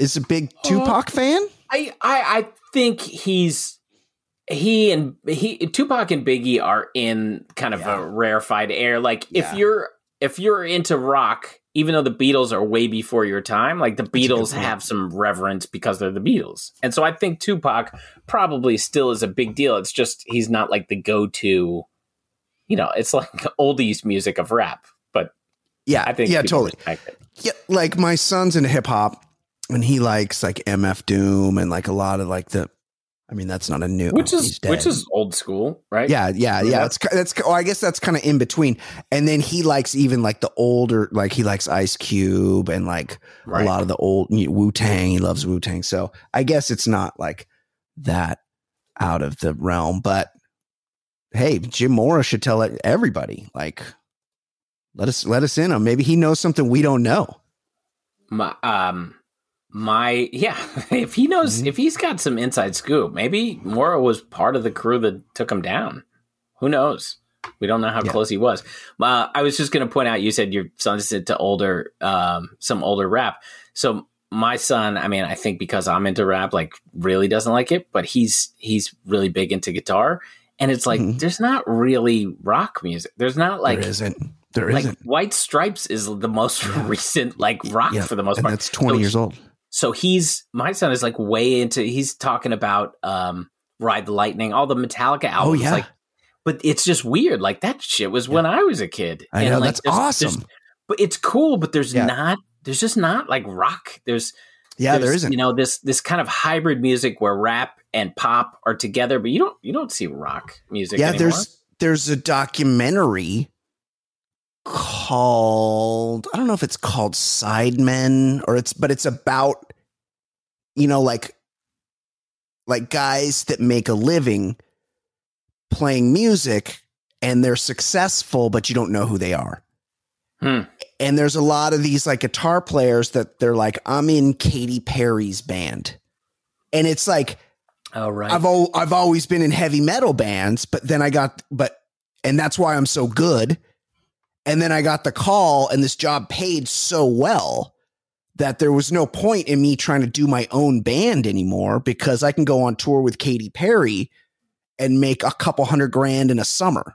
is a big Uh, Tupac fan? I I I think he's he and he Tupac and Biggie are in kind of Yeah. a rarefied air. Like Yeah. if you're if you're into rock, even though the Beatles are way before your time, like the Beatles have some reverence because they're the Beatles. And so I think Tupac probably still is a big deal. It's just he's not like the go-to, you know, it's like <laughs> oldies music of rap. But Yeah, I think yeah, totally. Yeah, like my son's into hip hop, and he likes like MF Doom and like a lot of like the. I mean, that's not a new. Which is which is old school, right? Yeah, yeah, yeah. that? It's ki- that's. Oh, I guess that's kind of in between. And then he likes even like the older, like he likes Ice Cube and like Right. a lot of the old Wu Tang. He loves Wu Tang. So I guess it's not like that out of the realm. But hey, Jim Mora should tell everybody. Like, let us let us in on. Maybe he knows something we don't know. my um my yeah <laughs> if he knows Mhm. if he's got some inside scoop maybe mora was part of the crew that took him down who knows we don't know how Yeah. close he was uh, i was just going to point out you said your son's into older um some older rap so my son i mean i think because i'm into rap like really doesn't like it but he's he's really big into guitar and it's like Mhm. there's not really rock music there's not like there isn't. There like not white stripes is the most <laughs> Yeah. recent like rock Yeah, for the most and part that's twenty So years old. So he's my son is like way into he's talking about um ride the lightning all the metallica Oh albums yeah, like but it's just weird like that shit was when i was a kid I And, know like, that's there's- awesome. there's- but it's cool but there's Yeah. not there's just not like rock there's yeah, there there's, isn't. you know this this kind of hybrid music where rap and pop are together but you don't you don't see rock music yeah, anymore. there's there's a documentary called I don't know if it's called Sidemen or it's but it's about you know like like guys that make a living playing music and they're successful but you don't know who they are. Hmm. And there's a lot of these like guitar players that they're like I'm in Katy Perry's band. And it's like oh right I've al- I've always been in heavy metal bands, but then I got but and that's why I'm so good. And then I got the call and this job paid so well that there was no point in me trying to do my own band anymore because I can go on tour with Katy Perry and make a couple hundred grand in a summer.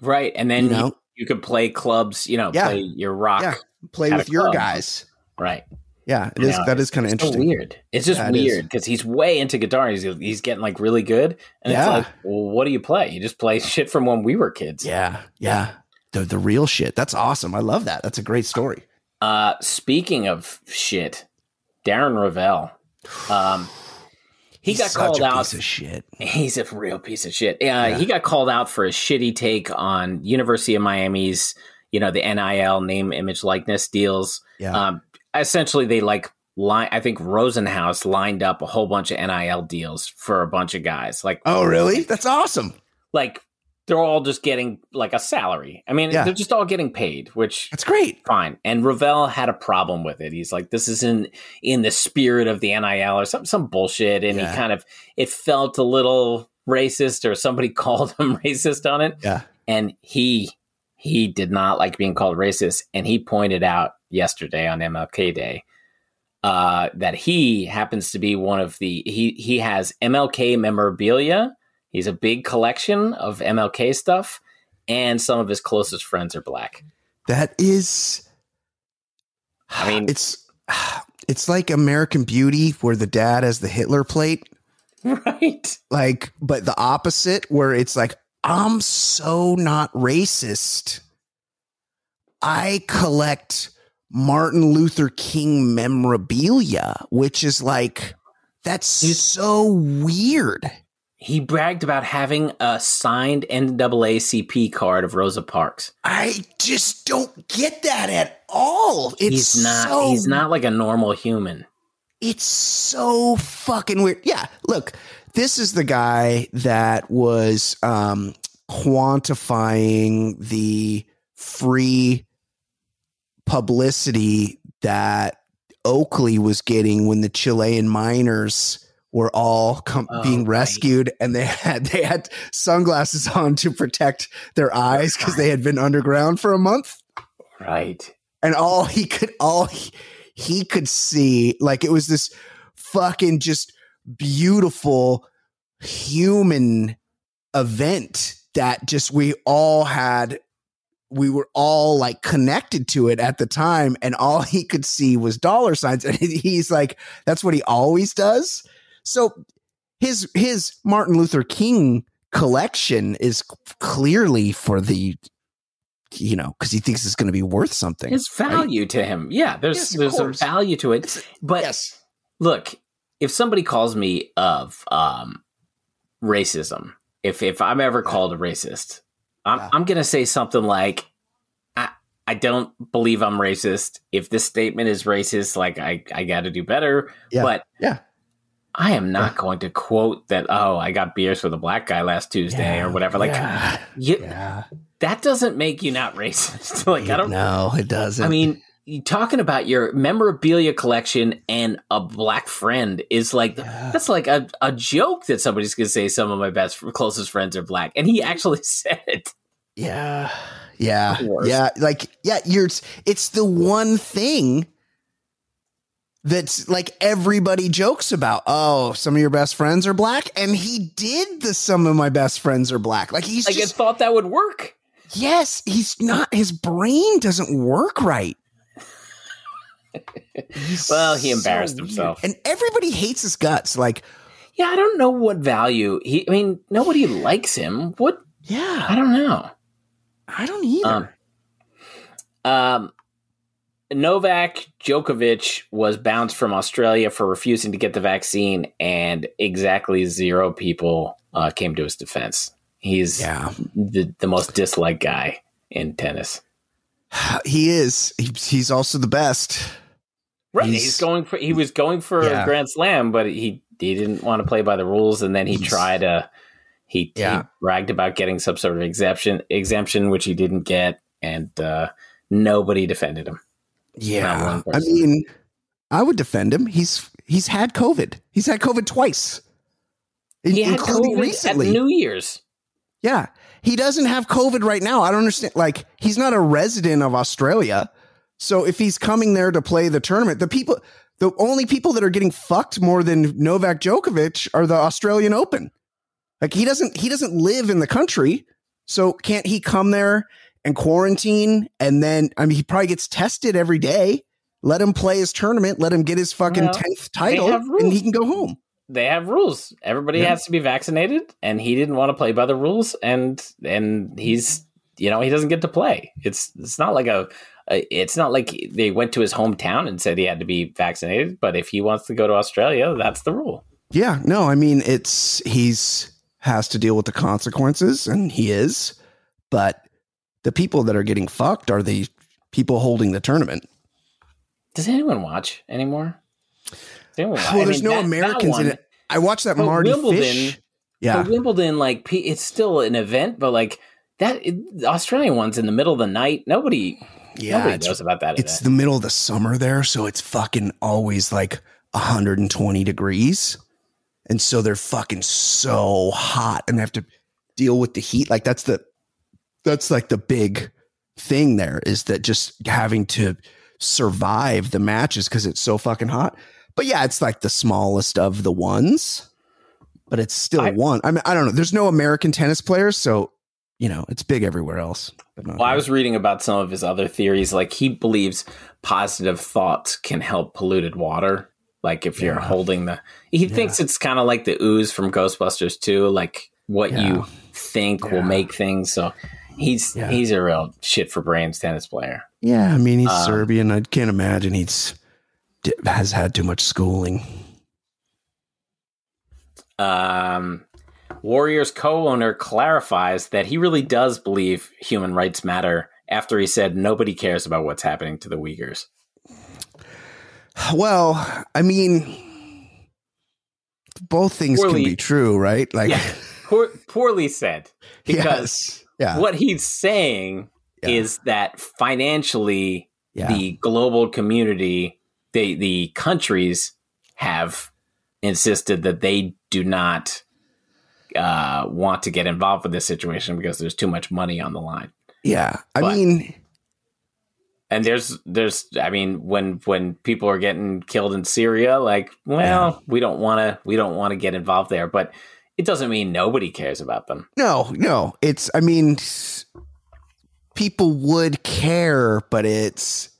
right and then You you, know? you, could play clubs you know Yeah. play your rock Yeah. Play with your club. guys. right Yeah, it is know. that is kind of It's so interesting. weird. It's just Yeah, it weird because he's way into guitar. He's he's getting like really good, and Yeah. it's like, well, what do you play? You just play <laughs> shit from when we were kids. Yeah. Yeah. The the real shit. That's awesome. I love that. That's a great story. Uh, speaking of shit, Darren Rovell, um, he He's got called a out. piece of shit. He's a real piece of shit. Uh, Yeah. He got called out for a shitty take on University of Miami's, you know, the NIL name, image, likeness deals. Yeah. Um, essentially, they like line. I think Rosenhaus lined up a whole bunch of NIL deals for a bunch of guys. Like, oh, really? That's awesome. like they're all just getting like a salary. I mean, Yeah. they're just all getting paid, which That's great. fine. And Rovell had a problem with it. He's like, this isn't in the spirit of the NIL or some some bullshit. And Yeah. he kind of it felt a little racist, or somebody <laughs> called him racist on it. Yeah. And he he did not like being called racist. And he pointed out yesterday on MLK Day uh, that he happens to be one of the he he has MLK memorabilia. He's a big collection of MLK stuff, and some of his closest friends are black. That is. I mean- it's it's like American Beauty, where the dad has the Hitler plate, <laughs> Right. like, but the opposite, where it's like, I'm so not racist. I collect Martin Luther King memorabilia, which is like, that's so weird. He bragged about having a signed NAACP card of Rosa Parks. I just don't get that at all. It's he's not so he's not like a normal human. It's so fucking weird. Yeah, look, this is the guy that was um, quantifying the free publicity that Oakley was getting when the Chilean miners were all com- Oh, being right. rescued and they <laughs> had they had sunglasses on to protect their eyes because they had been underground for a month Right. and all he could all he, he could see like it was this fucking just beautiful human event that just we all had we were all like connected to it at the time and all he could see was dollar signs <laughs> and he's like that's what he always does so his his Martin Luther King collection is clearly for the you know because he thinks it's going to be worth something right? value to him. Yeah, there's Yes, there's a course. value to it. But yes look, if somebody calls me of um, racism, if if I'm ever called a racist, I'm Yeah. I'm gonna say something like, I I don't believe I'm racist. If this statement is racist, like I I got to do better. Yeah. But Yeah. I am not going to quote that. Oh, I got beers with a black guy last Tuesday or whatever. Like yeah, you, yeah. that doesn't make you not racist. <laughs> like I don't no it doesn't I mean, you talking about your memorabilia collection and a black friend is like Yeah. that's like a, a joke that somebody's gonna say some of my best closest friends are black, and he actually <laughs> said it. Yeah. Yeah. Yeah. Like, yeah, you're it's the one thing that's like everybody jokes about. Oh, some of your best friends are black. And he did the some of my best friends are black. Like he's Like I just thought that would work. yes, he's not his brain doesn't work right. Well, he embarrassed weird. himself. And everybody hates his guts. Like, Yeah, I don't know what value he. I mean, nobody likes him. What? Yeah, I don't know. I don't either. Um, Um, Novak Djokovic was bounced from Australia for refusing to get the vaccine, and exactly zero people uh, came to his defense. He's yeah. the, the most disliked guy in tennis. <sighs> He is. He's, he's also the best. Right, He's- he's, going for. He was going for Yeah. a Grand Slam, but he he didn't want to play by the rules, and then he He's- tried to. He, Yeah. he bragged about getting some sort of exemption, exemption which he didn't get, and uh, nobody defended him. Not Yeah. I mean, I would defend him. He's he's had COVID. He's had COVID twice. In- He had COVID recently. at New Year's. yeah. He doesn't have COVID right now. I don't understand. Like, he's not a resident of Australia. So if he's coming there to play the tournament, the people the only people that are getting fucked more than Novak Djokovic are the Australian Open. Like he doesn't he doesn't live in the country. So can't he come there and quarantine and then I mean he probably gets tested every day. Let him play his tournament, let him get his fucking Well, 10th title and he can go home. They have rules. Everybody Yeah. has to be vaccinated, and he didn't want to play by the rules, and and he's you know he doesn't get to play. It's it's not like a- It's not like they went to his hometown and said he had to be vaccinated, but if he wants to go to Australia, that's the rule. Yeah, no, I mean it's he's has to deal with the consequences and he is, but the people that are getting fucked are the people holding the tournament. Does anyone watch anymore? Anyone watch? Well, I there's mean, no that- that Americans one- in it. I watched that But Mardy Wimbledon- Fish. Yeah. Wimbledon, like, it's still an event, but like that it, the Australian one's in the middle of the night. Nobody, Yeah. nobody knows about that it's event. the middle of the summer there. So it's fucking always like 120 degrees. And so they're fucking so hot and they have to deal with the heat. Like that's the, that's like the big thing there is that just having to survive the matches because it's so fucking hot. But yeah, it's like the smallest of the ones, but it's still I- one. I mean, I don't know. There's no American tennis players, so you know it's big everywhere else. Well, I was reading about some of his other theories. Like he believes positive thoughts can help polluted water. Like if you're Yeah. holding the, he thinks it's kind of like the ooze from Ghostbusters too. Like what Yeah. you think will make things. So he's Yeah. he's a real shit for brains tennis player. Yeah, I mean he's Um, Serbian. I can't imagine he's has had too much schooling. Um, Warriors co-owner clarifies that he really does believe human rights matter after he said nobody cares about what's happening to the Uyghurs. Well, I mean, both things Poorly- can be true, right? Like, Yeah, <laughs> poor, poorly said because yes, yeah, what he's saying Yeah. is that financially yeah, the global community the the countries have insisted that they do not uh, want to get involved with this situation because there's too much money on the line. Yeah. I but- mean, and there's there's i mean when when people are getting killed in syria like well we don't want to we don't want to get involved there. But it doesn't mean nobody cares about them no, no. It's, I mean, people would care, but it's,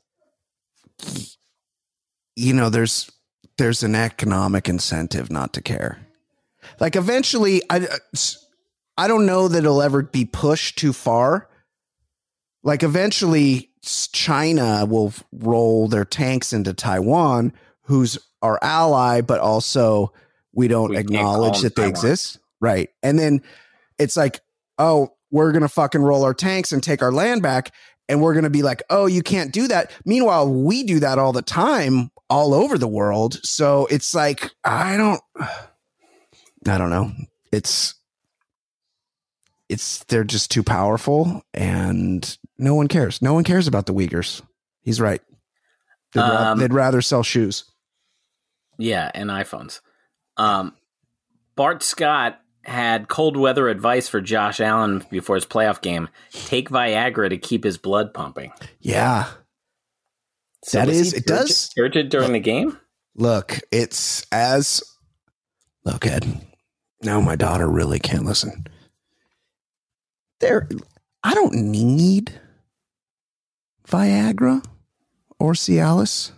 you know, there's there's an economic incentive not to care. Like, eventually, I uh, I don't know that it'll ever be pushed too far. Like, eventually, China will roll their tanks into Taiwan, who's our ally, but also we don't We acknowledge that they Taiwan. exist. Right. And then it's like, oh, we're going to fucking roll our tanks and take our land back. And we're going to be like, oh, you can't do that. Meanwhile, we do that all the time, all over the world. So it's like, I don't, <sighs> I don't know. It's, it's, they're just too powerful and no one cares. No one cares about the Uyghurs. He's right. They'd, ra- Um, they'd rather sell shoes. Yeah, and iPhones. Um, Bart Scott had cold weather advice for Josh Allen before his playoff game: take Viagra to keep his blood pumping. Yeah. That was is- it does- turgid during the game. Look, it's as look Ed. Now my daughter really can't listen. There I don't need Viagra or Cialis.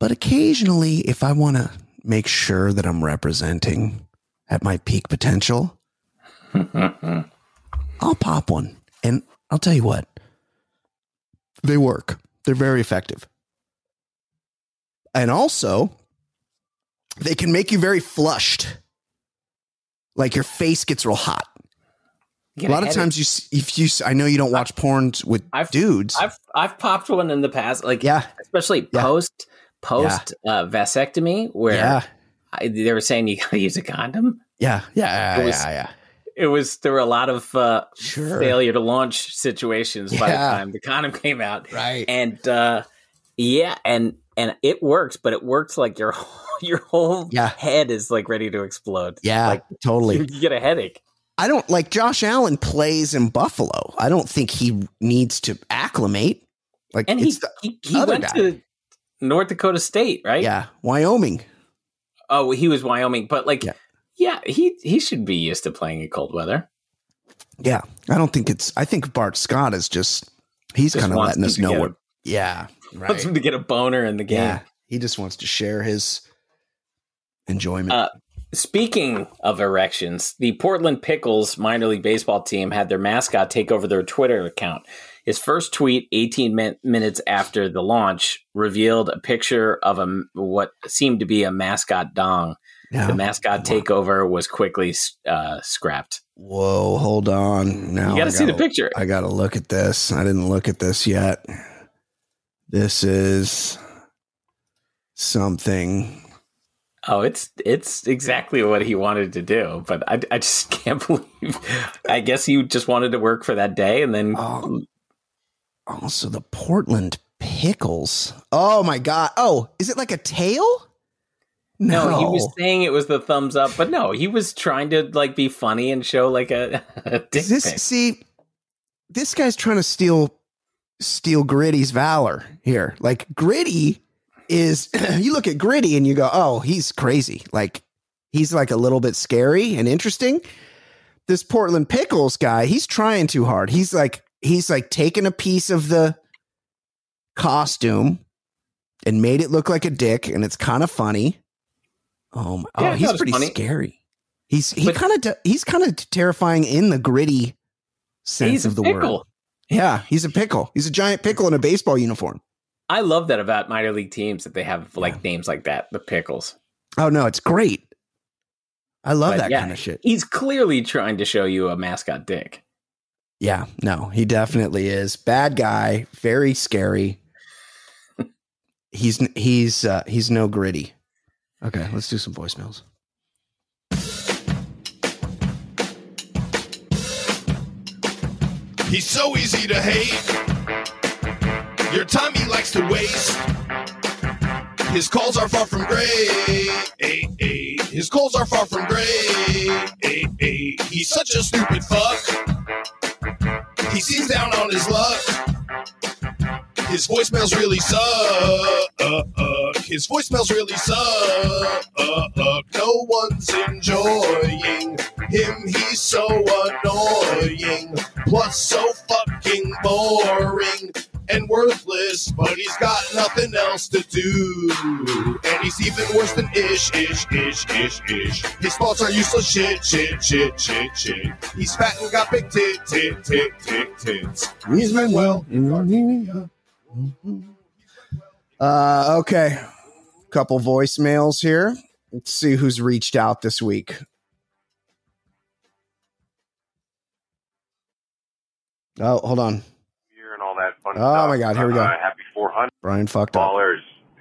But occasionally if I want to make sure that I'm representing at my peak potential, <laughs> I'll pop one. And I'll tell you what. They work. They're very effective. And also, they can make you very flushed. Like your face gets real hot. A lot of times you if you I know you don't watch porn with I've- dudes. I've I've popped one in the past, like yeah. especially Yeah. post post uh, vasectomy, where Yeah. I, they were saying you got to use a condom. Yeah. Yeah. It was- yeah. Yeah. It was there were a lot of uh, Sure. failure to launch situations by the time the condom came out. Right. and uh yeah and and it works but it works like your <laughs> your whole Yeah. head is like ready to explode yeah. like totally. you get a headache I don't like Josh Allen plays in Buffalo. I don't think he needs to acclimate. Like and he the, he, he went guy. to north dakota state right yeah, Wyoming. oh he was wyoming but like Yeah. yeah. he he should be used to playing in cold weather Yeah. I don't think it's I think Bart Scott is just he's kind of letting us know what Yeah. <laughs> wants him to get a boner in the game Yeah. He just wants to share his enjoyment. Uh, Speaking of erections, the Portland Pickles minor league baseball team had their mascot take over their Twitter account. His first tweet, 18 min- minutes after the launch, revealed a picture of a what seemed to be a mascot dong. The mascot takeover was quickly uh, scrapped. Whoa, hold on. Now you got to see the picture. I got to look at this. I didn't look at this yet. This is something. Oh, it's it's exactly what he wanted to do, but I, I just <laughs> can't believe. I guess he just wanted to work for that day, and then Oh. Also, the Portland pickles. Oh my god! Oh, is it like a tail? no, he was saying it was the thumbs up, but no, he was trying to like be funny and show like a, <laughs> a this see? This guy's trying to steal steal Gritty's valor here. Like Gritty is, <clears throat> you look at Gritty and you go, "Oh, he's crazy." Like he's like a little bit scary and interesting. This Portland Pickles guy, he's trying too hard. He's like he's like taking a piece of the costume and made it look like a dick, and it's kind of funny. Oh, my, Yeah, oh, he's pretty funny. scary. He's he kind of he's kind of terrifying in the gritty sense of the pickle. word. Yeah, he's a pickle. He's a giant pickle in a baseball uniform. I love that about minor league teams that they have like names like that, the pickles. Oh no, it's great. I love But that yeah, kind of shit. He's clearly trying to show you a mascot dick. Yeah, no, he definitely is. Bad guy, very scary. he's he's uh, he's no gritty. Okay, let's do some voicemails. He's so easy to hate. Your time he likes to waste. His calls are far from great. His calls are far from great. He's such a stupid fuck. He seems down on his luck. His voicemails really suck. His voicemails really suck. No one's enjoying him. He's so annoying. Plus, so fucking boring and worthless. But he's got nothing else to do. And he's even worse than ish, ish, ish, ish, ish. His thoughts are useless shit, shit, shit, shit, shit. He's fat and got big tit, tit, tit, tit, tits. He's been well. Uh, okay, couple voicemails here. Let's see who's reached out this week. Oh, hold on. year and all that fun Oh stuff. my God, here we go. Uh, happy 400 Brian fucked up. ballers.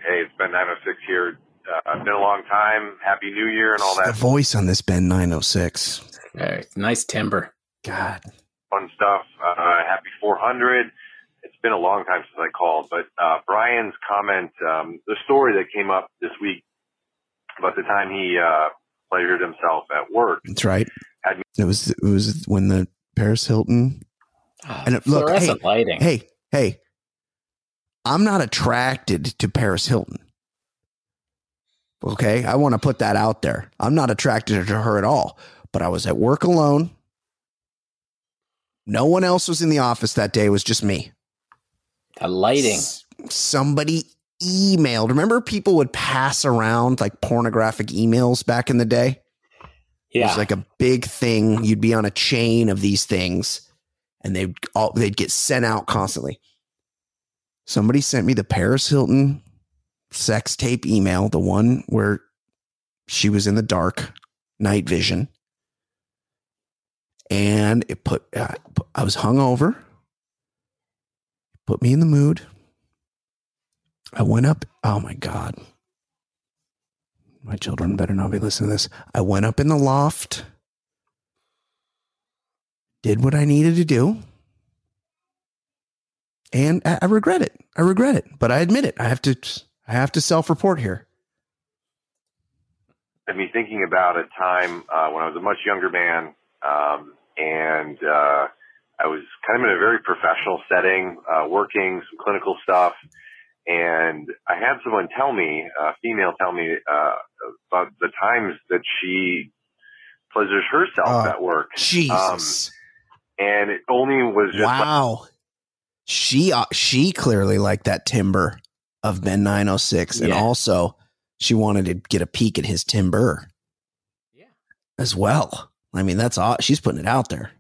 Hey, it's been 906 here. Uh, been a long time. Happy New Year and all that. The voice on this Ben 906. Hey, nice timber. God. fun stuff. Uh, happy 400. It's been a long time since I called, but uh, Brian's comment, um, the story that came up this week about the time he uh, pleasured himself at work. That's right. Had It was it was when the Paris Hilton. Oh, And it- look, fluorescent lighting. Hey, hey. I'm not attracted to Paris Hilton. Okay, I want to put that out there. I'm not attracted to her at all. But I was at work alone. No one else was in the office that day. It was just me. the lighting. S- somebody emailed. Remember, people would pass around like pornographic emails back in the day. Yeah. It was like a big thing. You'd be on a chain of these things, and they'd all they'd get sent out constantly. Somebody sent me the Paris Hilton sex tape email, the one where she was in the dark, night vision, and it put uh, I was hungover. Put me in the mood. I went up. Oh my god. My children better not be listening to this. I went up in the loft, did what I needed to do, and I, I regret it. I regret it, but I admit it. I have to. I have to self-report here. had me thinking about a time uh, when I was a much younger man, um, and uh, I was kind of in a very professional setting, uh, working some clinical stuff, and I had someone tell me, a female tell me uh, about the times that she pleasures herself Oh, at work, Jesus! And it only was just like, wow. She uh, she clearly liked that timber of Ben 906, and also she wanted to get a peek at his timber Yeah. as well. I mean, that's all. She's putting it out there.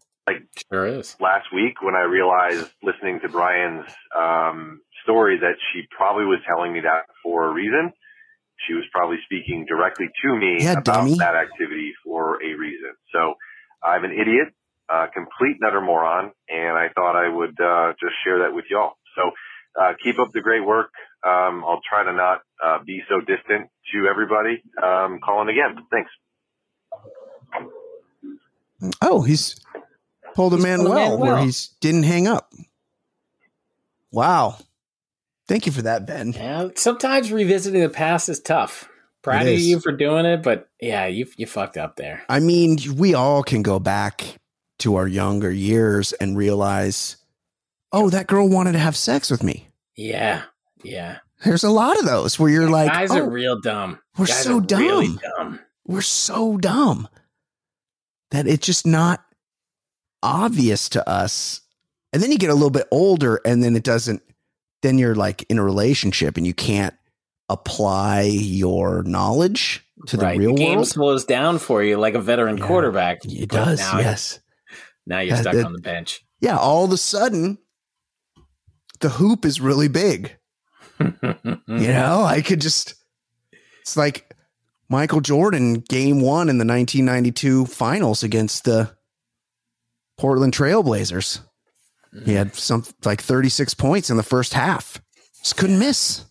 Sure is. last week when I realized listening to Brian's um, story that she probably was telling me that for a reason. She was probably speaking directly to me Yeah, about dummy. that activity for a reason. So I'm an idiot, uh, complete and utter moron, and I thought I would uh, just share that with y'all. So uh, keep up the great work. Um, I'll try to not uh, be so distant to everybody. Um, calling again. Thanks. Oh, he's pulled a He's man pulled a well man where well. he's didn't hang up. Wow. Thank you for that, Ben. Yeah, sometimes revisiting the past is tough. Proud It of is. you for doing it, but yeah, you you fucked up there. I mean, we all can go back to our younger years and realize, oh, that girl wanted to have sex with me. Yeah, yeah. There's a lot of those where you're like, Guys oh, are real dumb. we're Guys so are really dumb. dumb. we're so dumb that it's just not obvious to us. And then you get a little bit older and then it doesn't, then you're like in a relationship and you can't apply your knowledge to the right. real the game world. slows down for you like a veteran Yeah. quarterback. It does, Now, yes. Now you're stuck that- on the bench. Yeah, all of a sudden, the hoop is really big. <laughs> You know, I could just, it's like Michael Jordan game one in the 1992 finals against the Portland Trailblazers. He had some like 36 points in the first half. Just couldn't miss.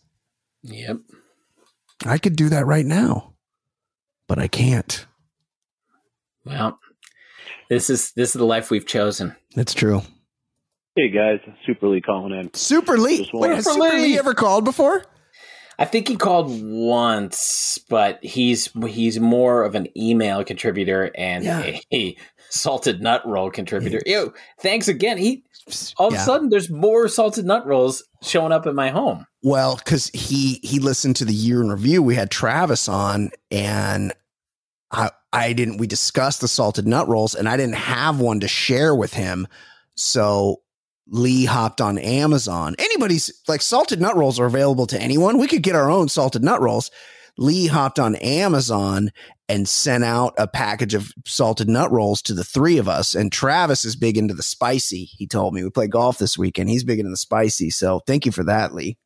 Yep. I could do that right now, but I can't. Well, this is this is the life we've chosen. That's true. Hey guys, Super Lee calling in. Super Lee. Just Wait, has Super Super Lee Lee. ever called before? I think he called once, but he's he's more of an email contributor and Yeah. a salted nut roll contributor. Ew, thanks again. He all of Yeah. a sudden there's more salted nut rolls showing up in my home. Well, because he he listened to the year in review. We had Travis on, and I I didn't. We discussed the salted nut rolls, and I didn't have one to share with him. So Lee hopped on Amazon. Anybody's like salted nut rolls are available to anyone. We could get our own salted nut rolls. Lee hopped on Amazon and sent out a package of salted nut rolls to the three of us. And Travis is big into the spicy. He told me we play golf this weekend. He's big into the spicy. So thank you for that, Lee.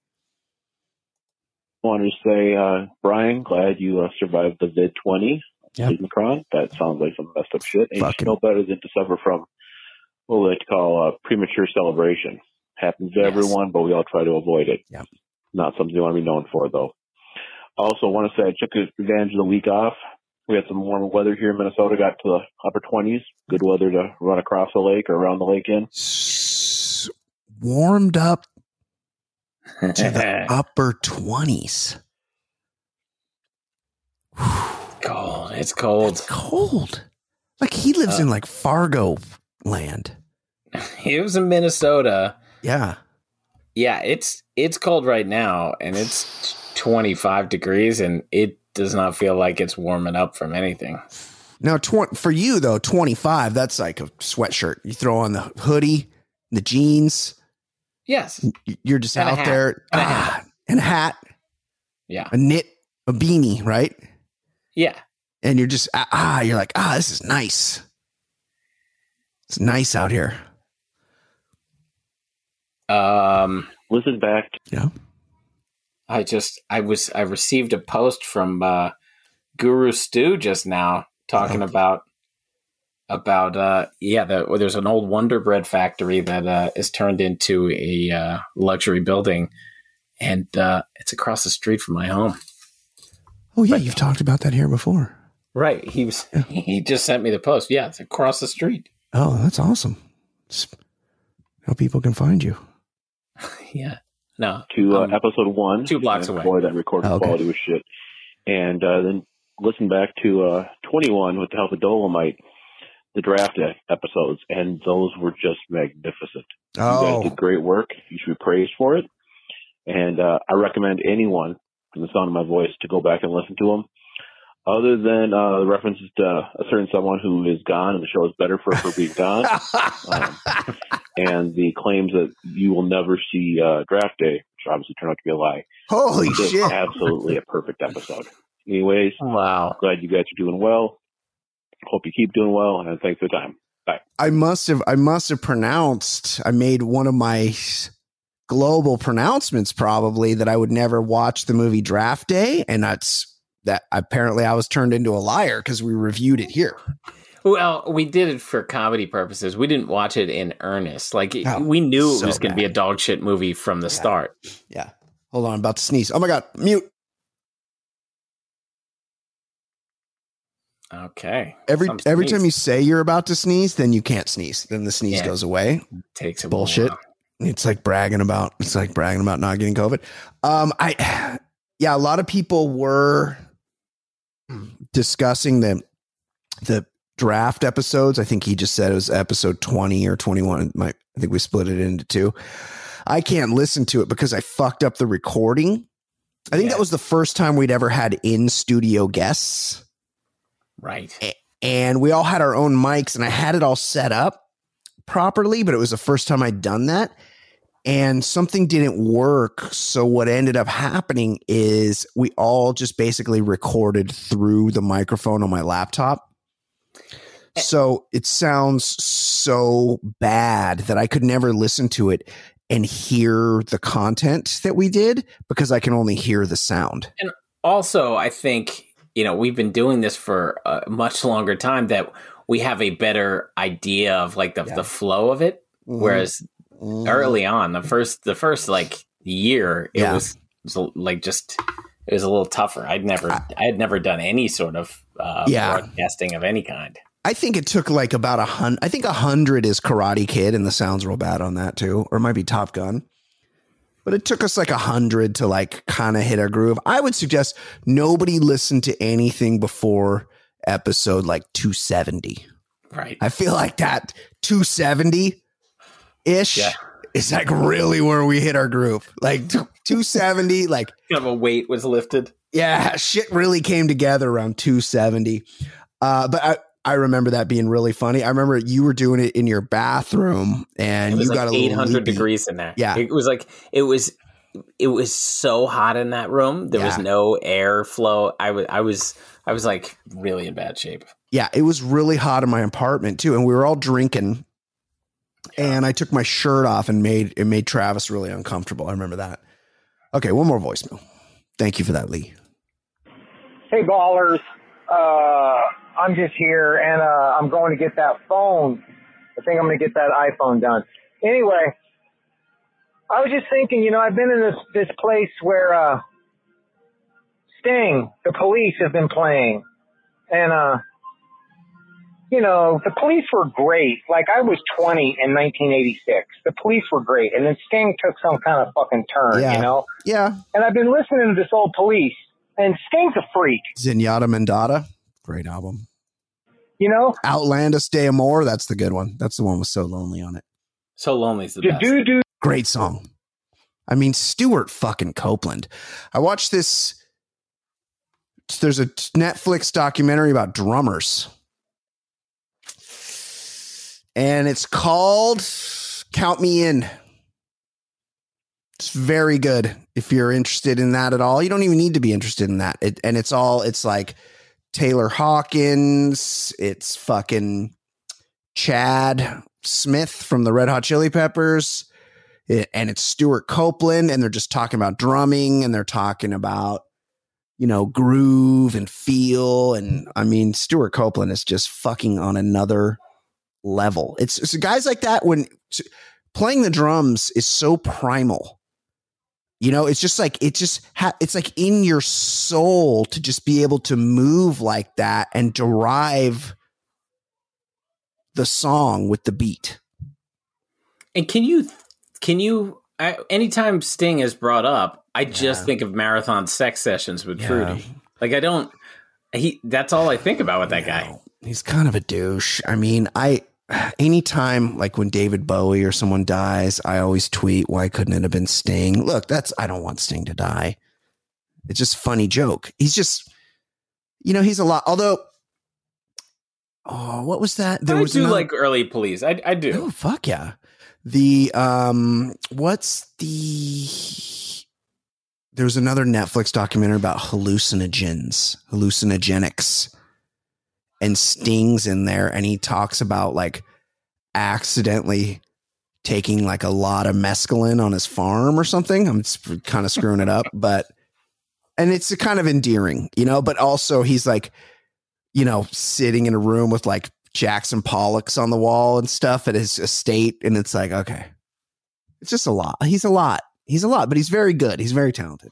wanted to say, uh, Brian, glad you uh, survived the vid 20 Yep. Omicron. That sounds like some messed up shit. And you Fucking- should know better than to suffer from what we like to call uh, premature celebration. Happens to Yes. everyone, but we all try to avoid it. Yep. Not something you want to be known for, though. Also, want to say I took advantage of the week off. We had some warmer weather here in Minnesota. Got to the upper 20s. Good weather to run across the lake or around the lake in. Warmed up to the <laughs> upper 20s. Cold. It's cold. It's cold. Like he lives Uh, in like Fargo land. <laughs> He was in Minnesota. Yeah. Yeah, it's it's cold right now, and it's 25 degrees, and it does not feel like it's warming up from anything. Now, tw- for you though, 25, that's like a sweatshirt. You throw on the hoodie, the jeans, Yes. you're just And out there. And a ah, and a hat, Yeah. a knit, a beanie, right? Yeah. And you're just, ah, ah, you're like, ah, this is nice. It's nice out here. Um, Listen back Yeah. I just I was I received a post from uh, Guru Stu just now talking Oh. about about uh yeah the, well, there's an old Wonder Bread factory that uh, is turned into a uh, luxury building, and uh, it's across the street from my home. Oh, yeah. You've talked about that here before. Right. He was <laughs> he just sent me the post. Yeah, it's across the street. Oh, that's awesome. Just how people can find you. <laughs> Yeah. No. to uh, Um, episode one. two blocks away. Boy, that recording Oh, okay. quality was shit. And uh, then listen back to uh, 21 with the help of Dolomite, the draft episodes, and those were just magnificent. You guys Oh, did great work. You should be praised for it. And uh, I recommend anyone, from the sound of my voice, to go back and listen to them. Other than uh, the references to a certain someone who is gone and the show is better for her being gone, <laughs> um, and the claims that you will never see uh, draft day, which obviously turned out to be a lie. holy Just shit. absolutely a perfect episode. Anyways, Wow. glad you guys are doing well. Hope you keep doing well, and thanks for the time. Bye. I must have I must have pronounced I made one of my global pronouncements probably that I would never watch the movie Draft Day and that's that apparently I was turned into a liar because we reviewed it here. Well, we did it for comedy purposes. We didn't watch it in earnest. Like Oh, we knew it was going to be a dog shit movie from the Yeah. start. Yeah. Hold on, I'm about to sneeze. Oh my god, mute. Okay. Every Some every time you say you're about to sneeze, then you can't sneeze. Then the sneeze Yeah. goes away. takes a bullshit. It's like bragging about it's like bragging about not getting COVID. Um, I yeah, a lot of people were discussing the the draft episodes. I think he just said it was episode 20 or 21. My, I think we split it into two. I can't listen to it because I fucked up the recording. I think Yeah. that was the first time we'd ever had in studio guests Right. and we all had our own mics and I had it all set up properly, but it was the first time I'd done that. And something didn't work. So what ended up happening is we all just basically recorded through the microphone on my laptop. Eh. So it sounds so bad that I could never listen to it and hear the content that we did because I can only hear the sound. And also, I think, you know, we've been doing this for a much longer time that we have a better idea of like the, Yeah. the flow of it. Mm-hmm. Whereas Mhm. early on, the first the first like year, it Yeah. was, was like just it was a little tougher. I'd never I had never done any sort of uh, Yeah. broadcasting of any kind. I think it took like about a hundred. I think a hundred is Karate Kid, and the sounds real bad on that too, or it might be Top Gun. But it took us like a hundred to like kind of hit our groove. I would suggest nobody listen to anything before episode like 270. Right. I feel like that 270 ish Yeah. is like really where we hit our groove. Like <laughs> 270, like kind of a weight was lifted. yeah, shit really came together around 270. Uh, but I, I remember that being really funny. I remember you were doing it in your bathroom and you got a little 800 loopy. degrees in there. Yeah. It was like, it was, it was so hot in that room. There was no air flow. I was, I was, I was like really in bad shape. Yeah, it was really hot in my apartment too, and we were all drinking. And I took my shirt off and made it made Travis really uncomfortable. I remember that. Okay, one more voicemail. Thank you for that, Lee. Hey ballers, uh, I'm just here and uh, I'm going to get that phone. I think I'm going to get that iPhone done. Anyway, I was just thinking, you know, I've been in this this place where uh, Sting, the police have been playing, and uh, you know, the police were great. Like I was 20 in 1986. The police were great, and then Sting took some kind of fucking turn, Yeah. you know. Yeah, And I've been listening to this old police, and Sting's a freak, Zenyatta Mondatta. great album. you know. Outlandos d'Amour, that's the good one. That's the one with So Lonely on it. So lonely is the The best. dude, dude. Great song. I mean, Stewart fucking Copeland. I watched this. There's a Netflix documentary about drummers. And it's called Count Me In. It's very good if you're interested in that at all. You don't even need to be interested in that. It, and it's all, it's like Taylor Hawkins, it's fucking Chad Smith from the Red Hot Chili Peppers it, and it's Stewart Copeland, and they're just talking about drumming, and they're talking about you know groove and feel, and I mean Stewart Copeland is just fucking on another level. It's, it's guys like that when playing the drums is so primal. You know, it's just like it's just ha- it's like in your soul to just be able to move like that and derive the song with the beat. And can you, can you, I, anytime Sting is brought up, I Yeah. just think of marathon sex sessions with Yeah. Trudy. Like I don't, he, that's all I think about with that guy. He's kind of a douche. I mean, I anytime like when David Bowie or someone dies, I always tweet, why couldn't it have been Sting? Look, that's I don't want Sting to die. It's just funny joke. He's just you know, he's a lot although Oh, what was that? I do another- like early police. I, I do. Oh, fuck yeah. The um what's the there was another Netflix documentary about hallucinogens, hallucinogenics, and Sting's in there, and he talks about like accidentally taking like a lot of mescaline on his farm or something. I'm kind of screwing it up, but and it's kind of endearing, you know, but also he's like, you know, sitting in a room with like Jackson Pollocks on the wall and stuff at his estate. And it's like, okay, it's just a lot. He's a lot. He's a lot, but he's very good. He's very talented.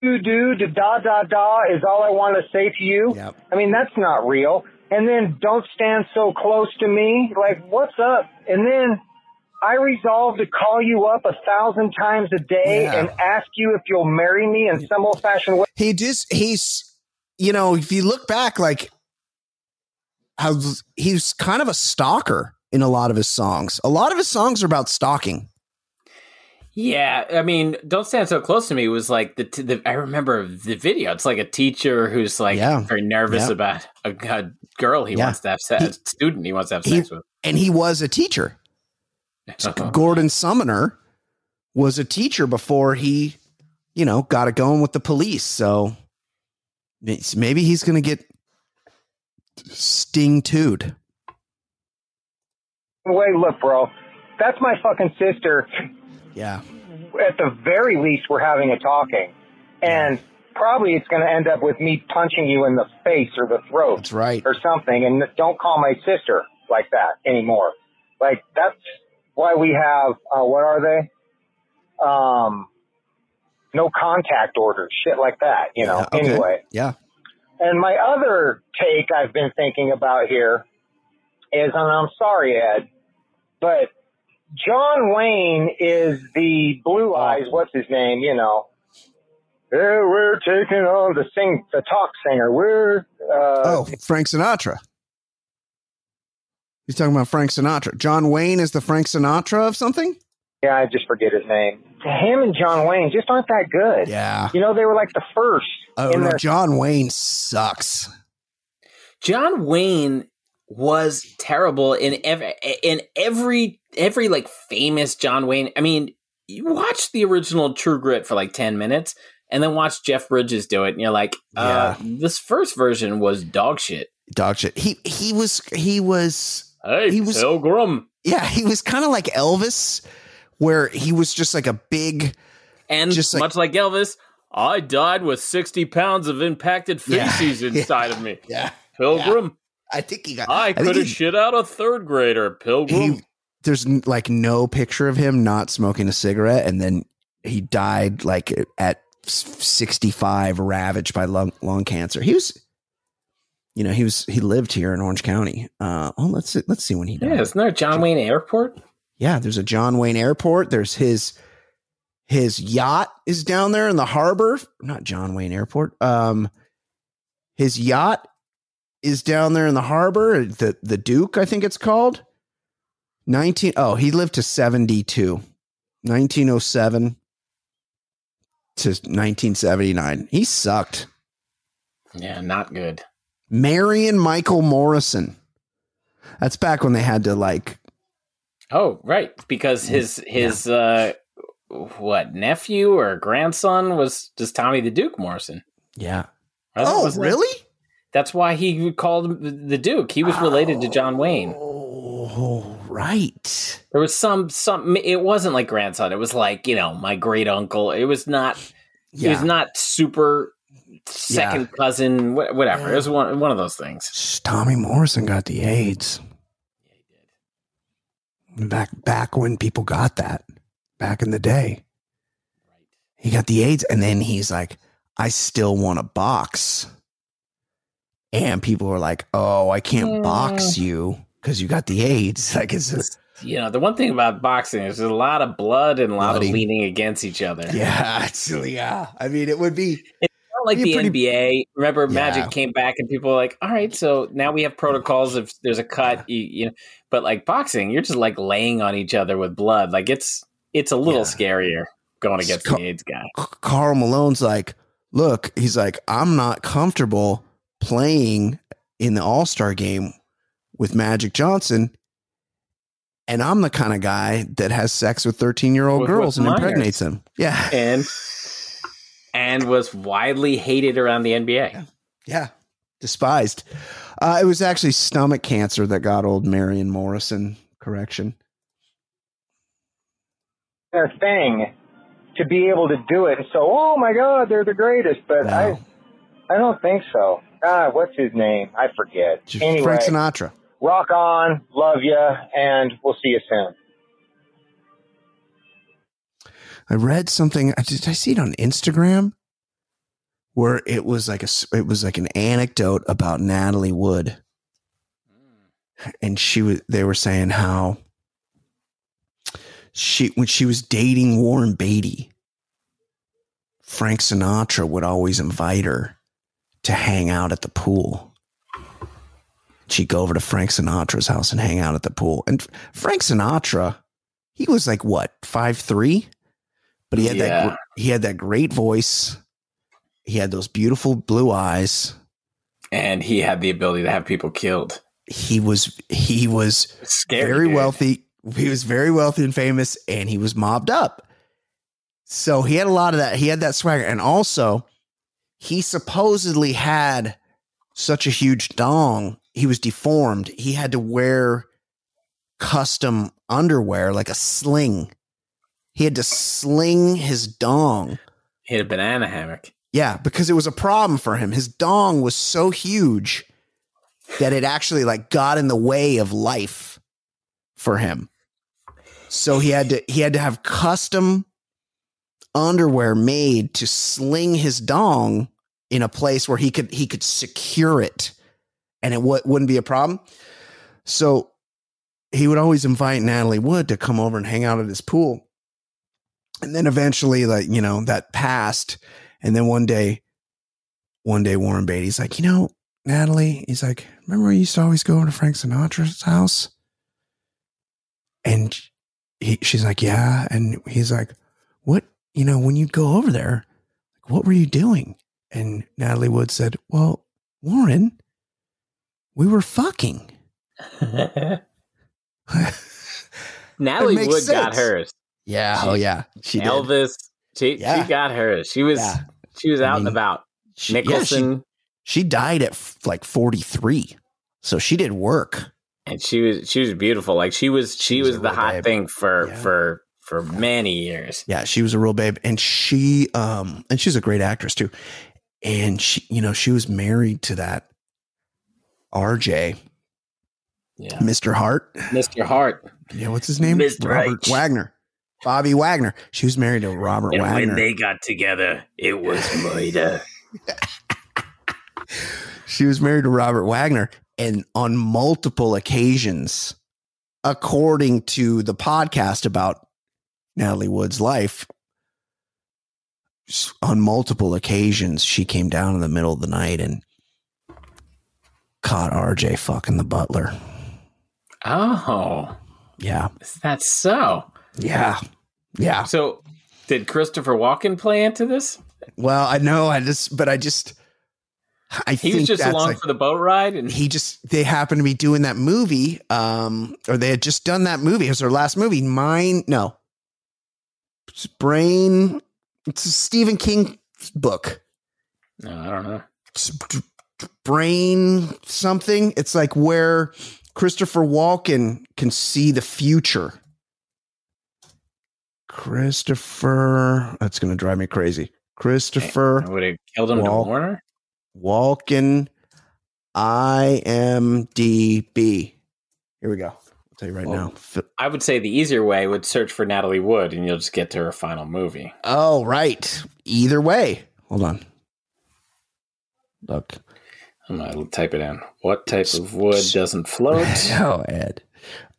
You do the da da da is all I want to say to you. Yep. I mean, that's not real. And then don't stand so close to me. Like, what's up? And then I resolve to call you up a thousand times a day Yeah. and ask you if you'll marry me in some old fashioned way. He just he's you know, if you look back like how he's kind of a stalker in a lot of his songs. A lot of his songs are about stalking. Yeah, I mean, "Don't Stand So Close to Me" was like the, t- the I remember the video. It's like a teacher who's like Yeah. very nervous Yeah. about a, a girl he Yeah. wants to have sex, He- student he wants to have he- sex with. And he was a teacher. <laughs> Gordon Sumner was a teacher before he, you know, got it going with the police. So maybe he's going to get sting tooed. Wait, look, bro. That's my fucking sister. Yeah. At the very least, we're having a talking. And probably it's going to end up with me punching you in the face or the throat. That's right. or something and don't call my sister like that anymore. Like that's why we have uh, what are they? Um, no contact orders, shit like that. You know. Yeah, okay. Anyway, Yeah. and my other take I've been thinking about here is, and I'm sorry, Ed, but John Wayne is the Blue Eyes. What's his name? You know. Yeah, we're taking on the sing, the talk singer. We're uh, Oh, Frank Sinatra. He's talking about Frank Sinatra. John Wayne is the Frank Sinatra of something? Yeah, I just forget his name. Him and John Wayne just aren't that good. Yeah. You know, they were like the first Oh, in no, their John Wayne sucks. John Wayne was terrible in every in every every like famous John Wayne. I mean, you watch the original True Grit for like ten minutes, and then watch Jeff Bridges do it, and you're like, uh, this first version was dog shit. Dog shit. He he was he was Hey, He was- Pilgrim, yeah, he was kind of like Elvis, where he was just like a big and Just like- much like Elvis, I died with sixty pounds of impacted feces <laughs> yeah. inside of me. Yeah. Pilgrim, I think he got I think could have shit out a third grader. Pilgrim. he there's like no picture of him not smoking a cigarette and then he died like at 65 ravaged by lung, lung cancer. He was you know he was he lived here in orange county. Uh oh let's see, let's see when he died. yeah, isn't there a John Wayne Airport? yeah there's a john wayne airport. There's his his yacht is down there in the harbor. Not john wayne airport. Um his yacht is down there in the harbor the the duke i think it's called 19 oh he lived to 72 1907 to 1979 he sucked. Yeah, not good. marion michael morrison. That's back when they had to like Oh, right, because his his uh what nephew or grandson was just Tommy the Duke Morrison. yeah. Wasn't- oh really? That's why he called the- the Duke. He was related to John Wayne. oh right There was some some. It wasn't like grandson. It was like you know my great uncle. It was not. Yeah. It was not super second cousin. wha- Whatever. It was one one of those things. Tommy Morrison got the AIDS. Yeah, he did. Back back when people got that, back in the day. Right. He got the AIDS, and then he's like, I still want a box. And people were like, Oh, I can't box mm. you because you got the AIDS. <laughs> Like it's just You know the one thing about boxing is there's a lot of blood and a lot Bloody. of leaning against each other. <laughs> yeah, it's yeah. I mean, it would be Not like the pretty- NBA. Remember, Yeah. Magic came back and people were like, "All right, so now we have protocols. If there's a cut, you, you know." But like boxing, you're just like laying on each other with blood. Like it's it's a little Yeah. scarier going against Scar- the AIDS guy. Karl Malone's like, look, he's like, I'm not comfortable playing in the All Star game with Magic Johnson. And I'm the kind of guy that has sex with 13 year old girls and minors. impregnates them. Yeah. and and was widely hated around the NBA. Yeah. Despised. Uh, it was actually stomach cancer that got old Marion Morrison. Correction. their thing to be able to do it. So, oh my God, they're the greatest. But No. I, I don't think so. God, what's his name? I forget. Just Anyway, Frank Sinatra. Rock on, love you, and we'll see you soon. I read something. Did I see it on Instagram? Where it was like a it was like an anecdote about Natalie Wood, and she was. They were saying how she when she was dating Warren Beatty, Frank Sinatra would always invite her to hang out at the pool. She'd go over to Frank Sinatra's house and hang out at the pool. And Frank Sinatra, he was like what five three, but he had that Yeah. gr- he had that great voice. He had those beautiful blue eyes. And he had the ability to have people killed. He was he was Scary. very dude. wealthy. He was very wealthy and famous, and he was mobbed up. So he had a lot of that. He had that swagger, and also he supposedly had such a huge dong. He was deformed. He had to wear custom underwear, like a sling. He had to sling his dong. He had a banana hammock. Yeah, because it was a problem for him. His dong was so huge that it actually like got in the way of life for him. So he had to he had to have custom underwear made to sling his dong in a place where he could he could secure it and it w- wouldn't be a problem. So he would always invite Natalie Wood to come over and hang out at his pool. And then eventually like, you know, that passed and then one day, one day Warren Beatty's like, you know, Natalie, he's like, remember we used to always go over to Frank Sinatra's house? And he, she's like, yeah. And he's like, what, you know, when you'd go over there, what were you doing? And Natalie Wood said, well, Warren, we were fucking. <laughs> Natalie Wood got hers. yeah. Oh, yeah. She did. Elvis. She Yeah. she got hers. She was Yeah. she was I out and about. She, yeah, she- Nicholson. she died at f- like 43. So she did work. and she was she was beautiful. Like she was she, She was was, the hot babe. thing for for for many years. Yeah, she was a real babe, and she um and she's a great actress too. And she, you know, she was married to that RJ, Yeah. Mr. Hart. Mr. Hart. Yeah, what's his name? Mr. Robert H. Wagner. Bobby Wagner. She was married to Robert And Wagner. when they got together, it was murder. <laughs> she was married to Robert Wagner, and on multiple occasions, according to the podcast about Natalie Wood's life, on multiple occasions, she came down in the middle of the night and caught RJ fucking the butler. Oh, Yeah. is that so? Yeah. Yeah. So, did Christopher Walken play into this? Well, I know. I just, but I just, I He was just along like, for the boat ride, and he just they happened to be doing that movie um or they had just done that movie it was their last movie mine no it's brain it's a stephen king book no, I don't know. It's brain something it's like where christopher walken can see the future christopher that's going to drive me crazy christopher Would have killed him Wal- to Warner? Walken IMDb. Here we go. I'll tell you right Well- now. I would say the easier way would search for Natalie Wood, and you'll just get to her final movie. Oh, right. Either way. Hold on. Look. I'm gonna type it in. What type of wood doesn't float? <laughs> Oh, Ed.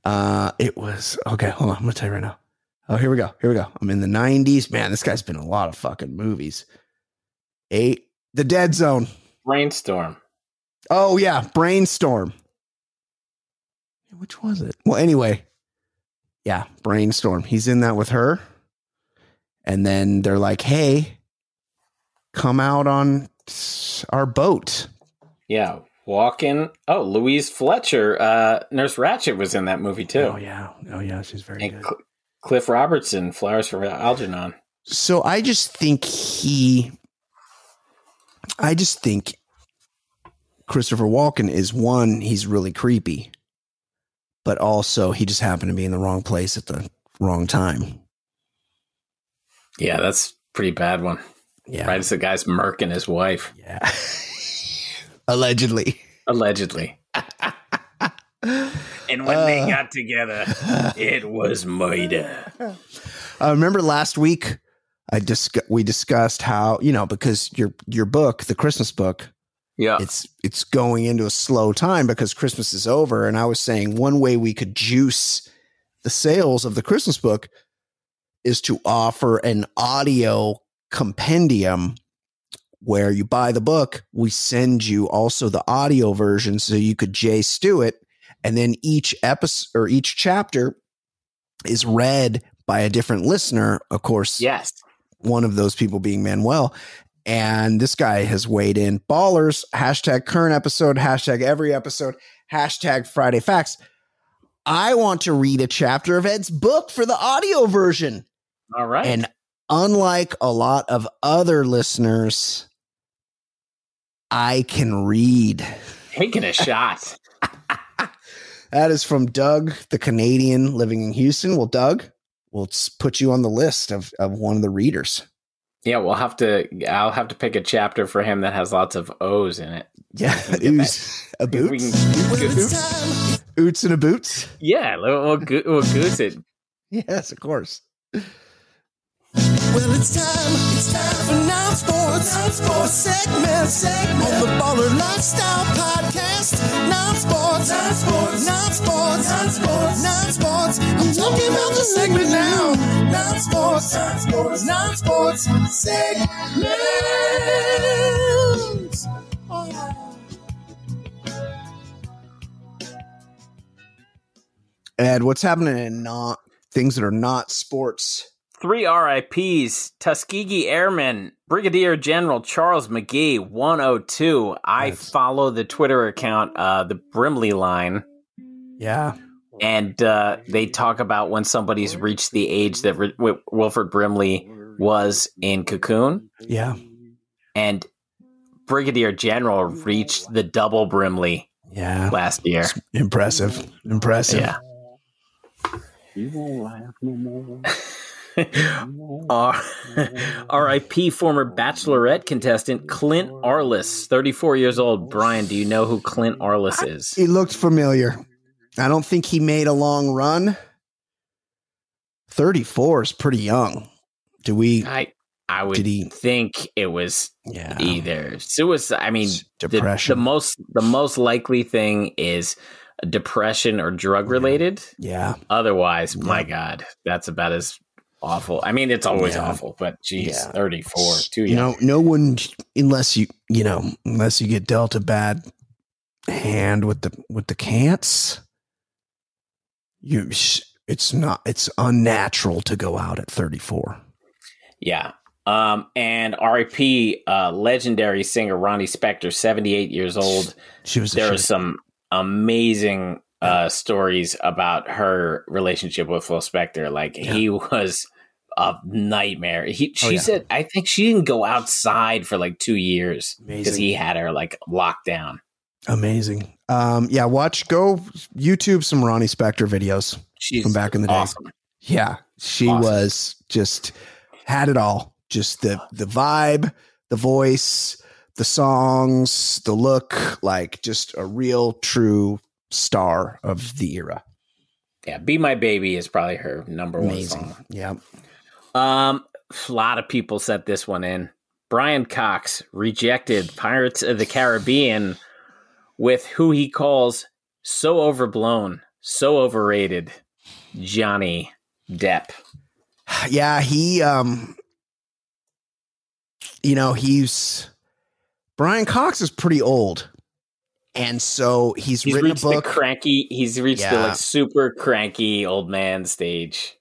Uh, it was okay. Hold on. I'm gonna tell you right now. Oh, here we go. Here we go. I'm in the 90s. Man, this guy's been in a lot of fucking movies. Eight. The Dead Zone. Brainstorm. Oh yeah, Brainstorm. Which was it? Well, anyway, yeah, Brainstorm. He's in that with her, and then they're like, "Hey, come out on our boat." Yeah, Walken. Oh, Louise Fletcher, uh, Nurse Ratched was in that movie too. Oh yeah, oh yeah, she's very And good. Cl- Cliff Robertson, Flowers for Algernon. So I just think he, I just think Christopher Walken is one. He's really creepy, but also he just happened to be in the wrong place at the wrong time. Yeah, that's a pretty bad one. Yeah. Right as the guy's murking his wife, Yeah. <laughs> Allegedly. allegedly. <laughs> and when they uh. got together, it was murder. I remember last week, I dis- we discussed how you know because your your book, the Christmas book, Yeah. it's it's going into a slow time because Christmas is over, and I was saying one way we could juice the sales of the Christmas book is to offer an audio compendium where you buy the book, we send you also the audio version so you could Jay Stew it, and then each episode or each chapter is read by a different listener. Of course, yes. one of those people being Manuel. And this guy has weighed in ballers, hashtag current episode, hashtag every episode, hashtag Friday facts. I want to read a chapter of Ed's book for the audio version. All right. And unlike a lot of other listeners, I can read. Taking a shot. <laughs> That is from Doug, the Canadian living in Houston. Well, Doug, we'll put you on the list of, of one of the readers. Yeah, we'll have to. I'll have to pick a chapter for him that has lots of O's in it. Yeah, We <laughs> ooze, a If boots, can- Well, oots and a boots. yeah, we'll, we'll, go- we'll goose it. <laughs> Yes, of course. Well, it's time. It's time for non-sports. Non-sports segment. Segment on the Baller Lifestyle Podcast. Non-sports. Non-sports. Non-sports. Non-sports. Non-sports. I'm talking about the segment now. Non-sports. Non-sports. Non-sports. Segment. Oh. Ed, what's happening in not things that are not sports? Three RIPs Tuskegee Airman, Brigadier General Charles McGee, 102. I Nice. follow the Twitter account, uh, the Brimley line, Yeah. and uh, they talk about when somebody's reached the age that Ri- Wi- Wilford Brimley was in Cocoon, Yeah. and Brigadier General reached the double Brimley Yeah. last year. Impressive. Impressive. Yeah. R- <laughs> R.I.P. former Bachelorette contestant Clint Arlis, 34 years old. Brian, do you know who Clint Arlis is? He looked familiar. I don't think he made a long run. 34 is pretty young. Do we? I I would he- think it was Yeah. either suicide. I mean, S- the, depression. the most the most likely thing is depression or drug related. Yeah. Otherwise, my God, that's about as awful. I mean, it's always Yeah. awful, but geez, Yeah. 34, too young. You know, no one, unless you, you know, unless you get dealt a bad hand with the with the cants, you, it's not, it's unnatural to go out at 34. Yeah. Um, and RIP, uh, legendary singer Ronnie Spector, 78 years old. She was. There are shit. some amazing uh, stories about her relationship with Phil Spector. Like he was a nightmare. He, she Oh, yeah. said, I think she didn't go outside for like two years because he had her like locked down. Amazing. Um, yeah, watch, go YouTube some Ronnie Spector videos She's from back in the day. awesome. Yeah, she Awesome. was just had it all. Just the the vibe, the voice, the songs, the look, like just a real true star of the era. Yeah, "Be My Baby" is probably her number one Amazing. song. Yeah. Um, a lot of people sent this one in. Brian Cox rejected Pirates of the Caribbean with who he calls so overblown, so overrated, Johnny Depp. <sighs> Yeah, he um you know, he's Brian Cox is pretty old. And so he's, He's written a book. cranky. He's reached the like super cranky old man stage.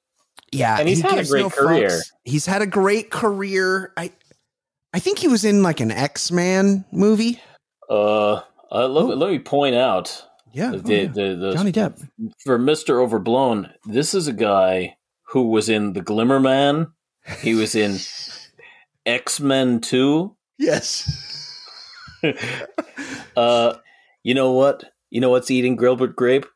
Yeah, And he's he had a great career. fucks. He's had a great career. I I think he was in like an X-Man movie. Uh, uh let, let me point out Yeah. the, oh, yeah. the, the Johnny Depp. for Mr. Overblown, this is a guy who was in The Glimmer Man. He was in <laughs> X Men 2. Yes. <laughs> Uh, you know what? You know what's eating Gilbert Grape?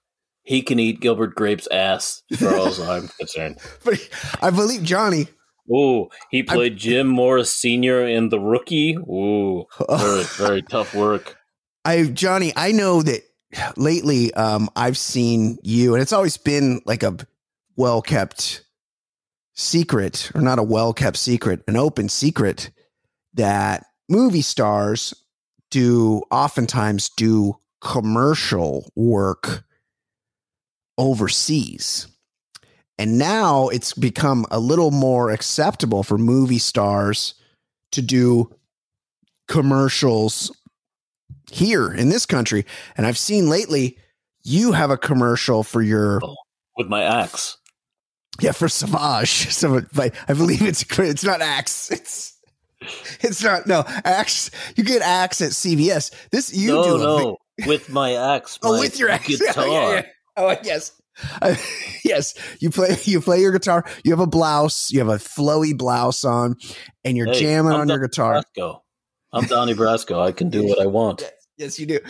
He can eat Gilbert Grape's ass, as far as I'm <laughs> concerned. But I believe Johnny. Ooh, he played Jim Morris Sr. in The Rookie. Ooh, very, <laughs> very tough work. I Johnny, I know that lately um I've seen you and it's always been like a well kept secret, or not a well kept secret, an open secret that movie stars do oftentimes do commercial work overseas. And now it's become a little more acceptable for movie stars to do commercials here in this country. And I've seen lately you have a commercial for your oh, with my axe. yeah for Savage. <laughs> So but I believe it's it's not Axe. It's <laughs> it's not no Axe. You get Axe at CVS. This you no, do no, <laughs> with my axe. Oh, my with your axe. guitar. <laughs> Yeah, yeah, yeah. Oh, yes. Uh, yes, you play you play your guitar. You have a blouse, you have a flowy blouse on, and you're Hey, jamming I'm on your guitar. Brasco. I'm Donnie Brasco. I can do what I want. Yes, you do.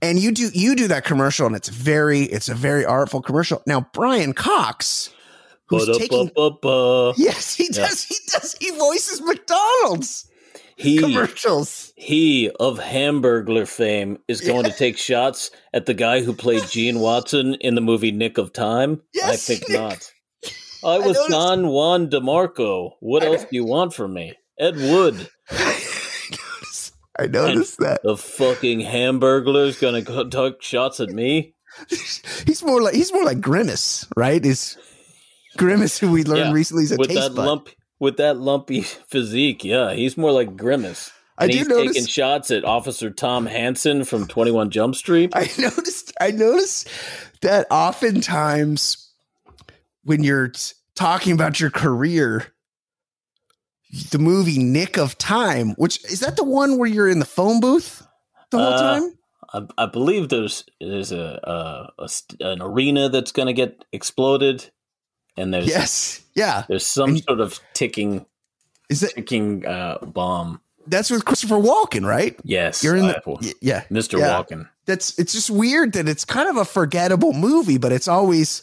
And you do you do that commercial, and it's very it's a very artful commercial. Now Brian Cox, who's taking yes, he Yeah. does he does he voices McDonald's He commercials. he of Hamburglar fame is going to take shots at the guy who played Gene <laughs> Watson in the movie Nick of Time. I think Nick. not. I was noticed- Don Juan DeMarco. What I else know. do you want from me? Ed Wood, <laughs> I noticed that. the fucking Hamburglar's gonna go <laughs> take shots at me. He's more like he's more like Grimace, right? Is Grimace who we learned Yeah, recently is a with taste that bud. lump with that lumpy <laughs> physique. Yeah, he's more like Grimace. I And do he's notice- taking shots at Officer Tom Hanson from Twenty One Jump Street. <laughs> I noticed I noticed that oftentimes when you're talking about your career, the movie Nick of Time, which is that the one where you're in the phone booth the whole Uh, time? I, I believe there's there's a, a, a an arena that's going to get exploded, and there's Yes. Yeah. there's some And- sort of ticking Is that ticking uh, bomb. that's with Christopher Walken, right? Yes, You're in the y- yeah. Mr. yeah. Walken. That's it's just weird that it's kind of a forgettable movie, but it's always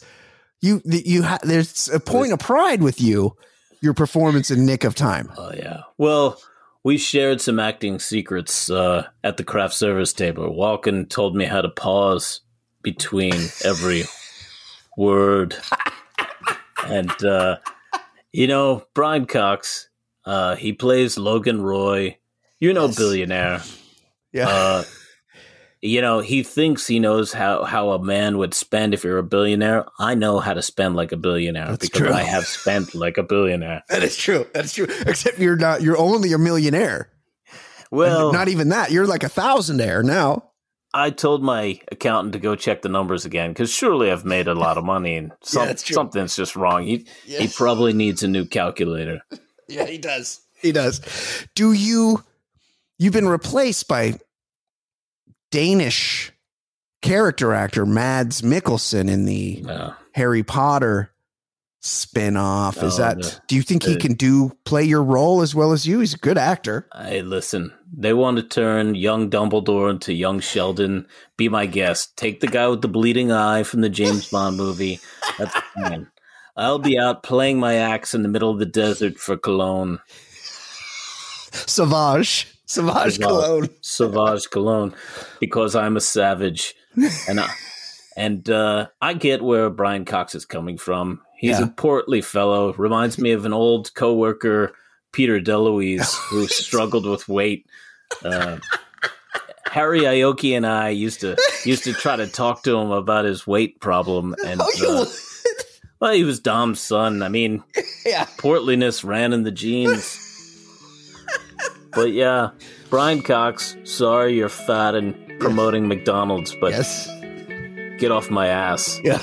you you ha- there's a point of pride with you your performance in Nick of Time. Oh yeah. Well, we shared some acting secrets uh, at the craft service table. Walken told me how to pause between every <laughs> word, and uh, you know Brian Cox. Uh, he plays Logan Roy. You know, Yes. billionaire. Yeah. Uh, you know, he thinks he knows how, how a man would spend if you're a billionaire. I know how to spend like a billionaire That's because true. I have spent like a billionaire. <laughs> That is true. That's true. Except you're not. You're only a millionaire. Well, not even that. You're like a thousandaire now. I told my accountant to go check the numbers again because surely I've made a lot of money and <laughs> some, that's true. something's just wrong. He he probably needs a new calculator. <laughs> Yeah, he does. He does. Do you? You've been replaced by Danish character actor Mads Mikkelsen in the No. Harry Potter spin-off. Is Oh, that? no. Do you think he can do play your role as well as you? He's a good actor. Hey, listen, they want to turn young Dumbledore into young Sheldon. Be my guest. Take the guy with the bleeding eye from the James Bond movie. That's fine. I'll be out playing my axe in the middle of the desert for Cologne. Savage. Savage Savage. Cologne. Sauvage Cologne because I'm a savage. And I, and uh, I get where Brian Cox is coming from. He's Yeah. a portly fellow. Reminds me of an old coworker, Peter DeLuise, <laughs> who struggled with weight. Uh, Harry Ioki and I used to used to try to talk to him about his weight problem, and Oh, uh, well, he was Dom's son. I mean, Yeah. portliness ran in the genes. but yeah, Brian Cox, sorry you're fat and promoting McDonald's, but Yes. get off my ass. Yeah.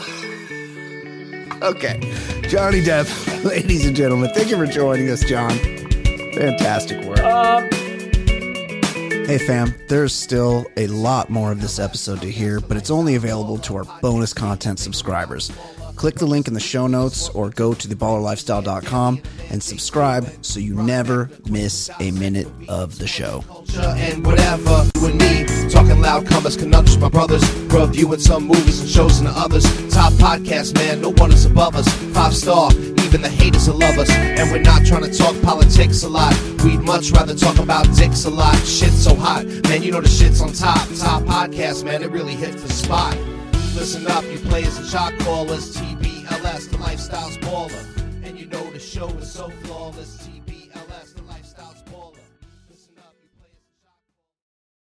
Okay. Johnny Depp, <laughs> ladies and gentlemen, thank you for joining us, John. Fantastic work. Um, hey, fam, there's still a lot more of this episode to hear, but it's only available to our bonus content subscribers. Click the link in the show notes or go to theballerlifestyle.com and subscribe so you never miss a minute of the show. and whatever. You and me talking loud comers, conundrums, my brothers. Reviewing some movies and shows and others. Top podcast, man, no one is above us. Five star, even the haters will love us. And we're not trying to talk politics a lot. We'd much rather talk about dicks a lot. Shit's so hot, man, you know the shit's on top. Top podcast, man, it really hits the spot. Listen up, you players and shot callers. TBLS, the lifestyle's baller. And you know the The show is so flawless.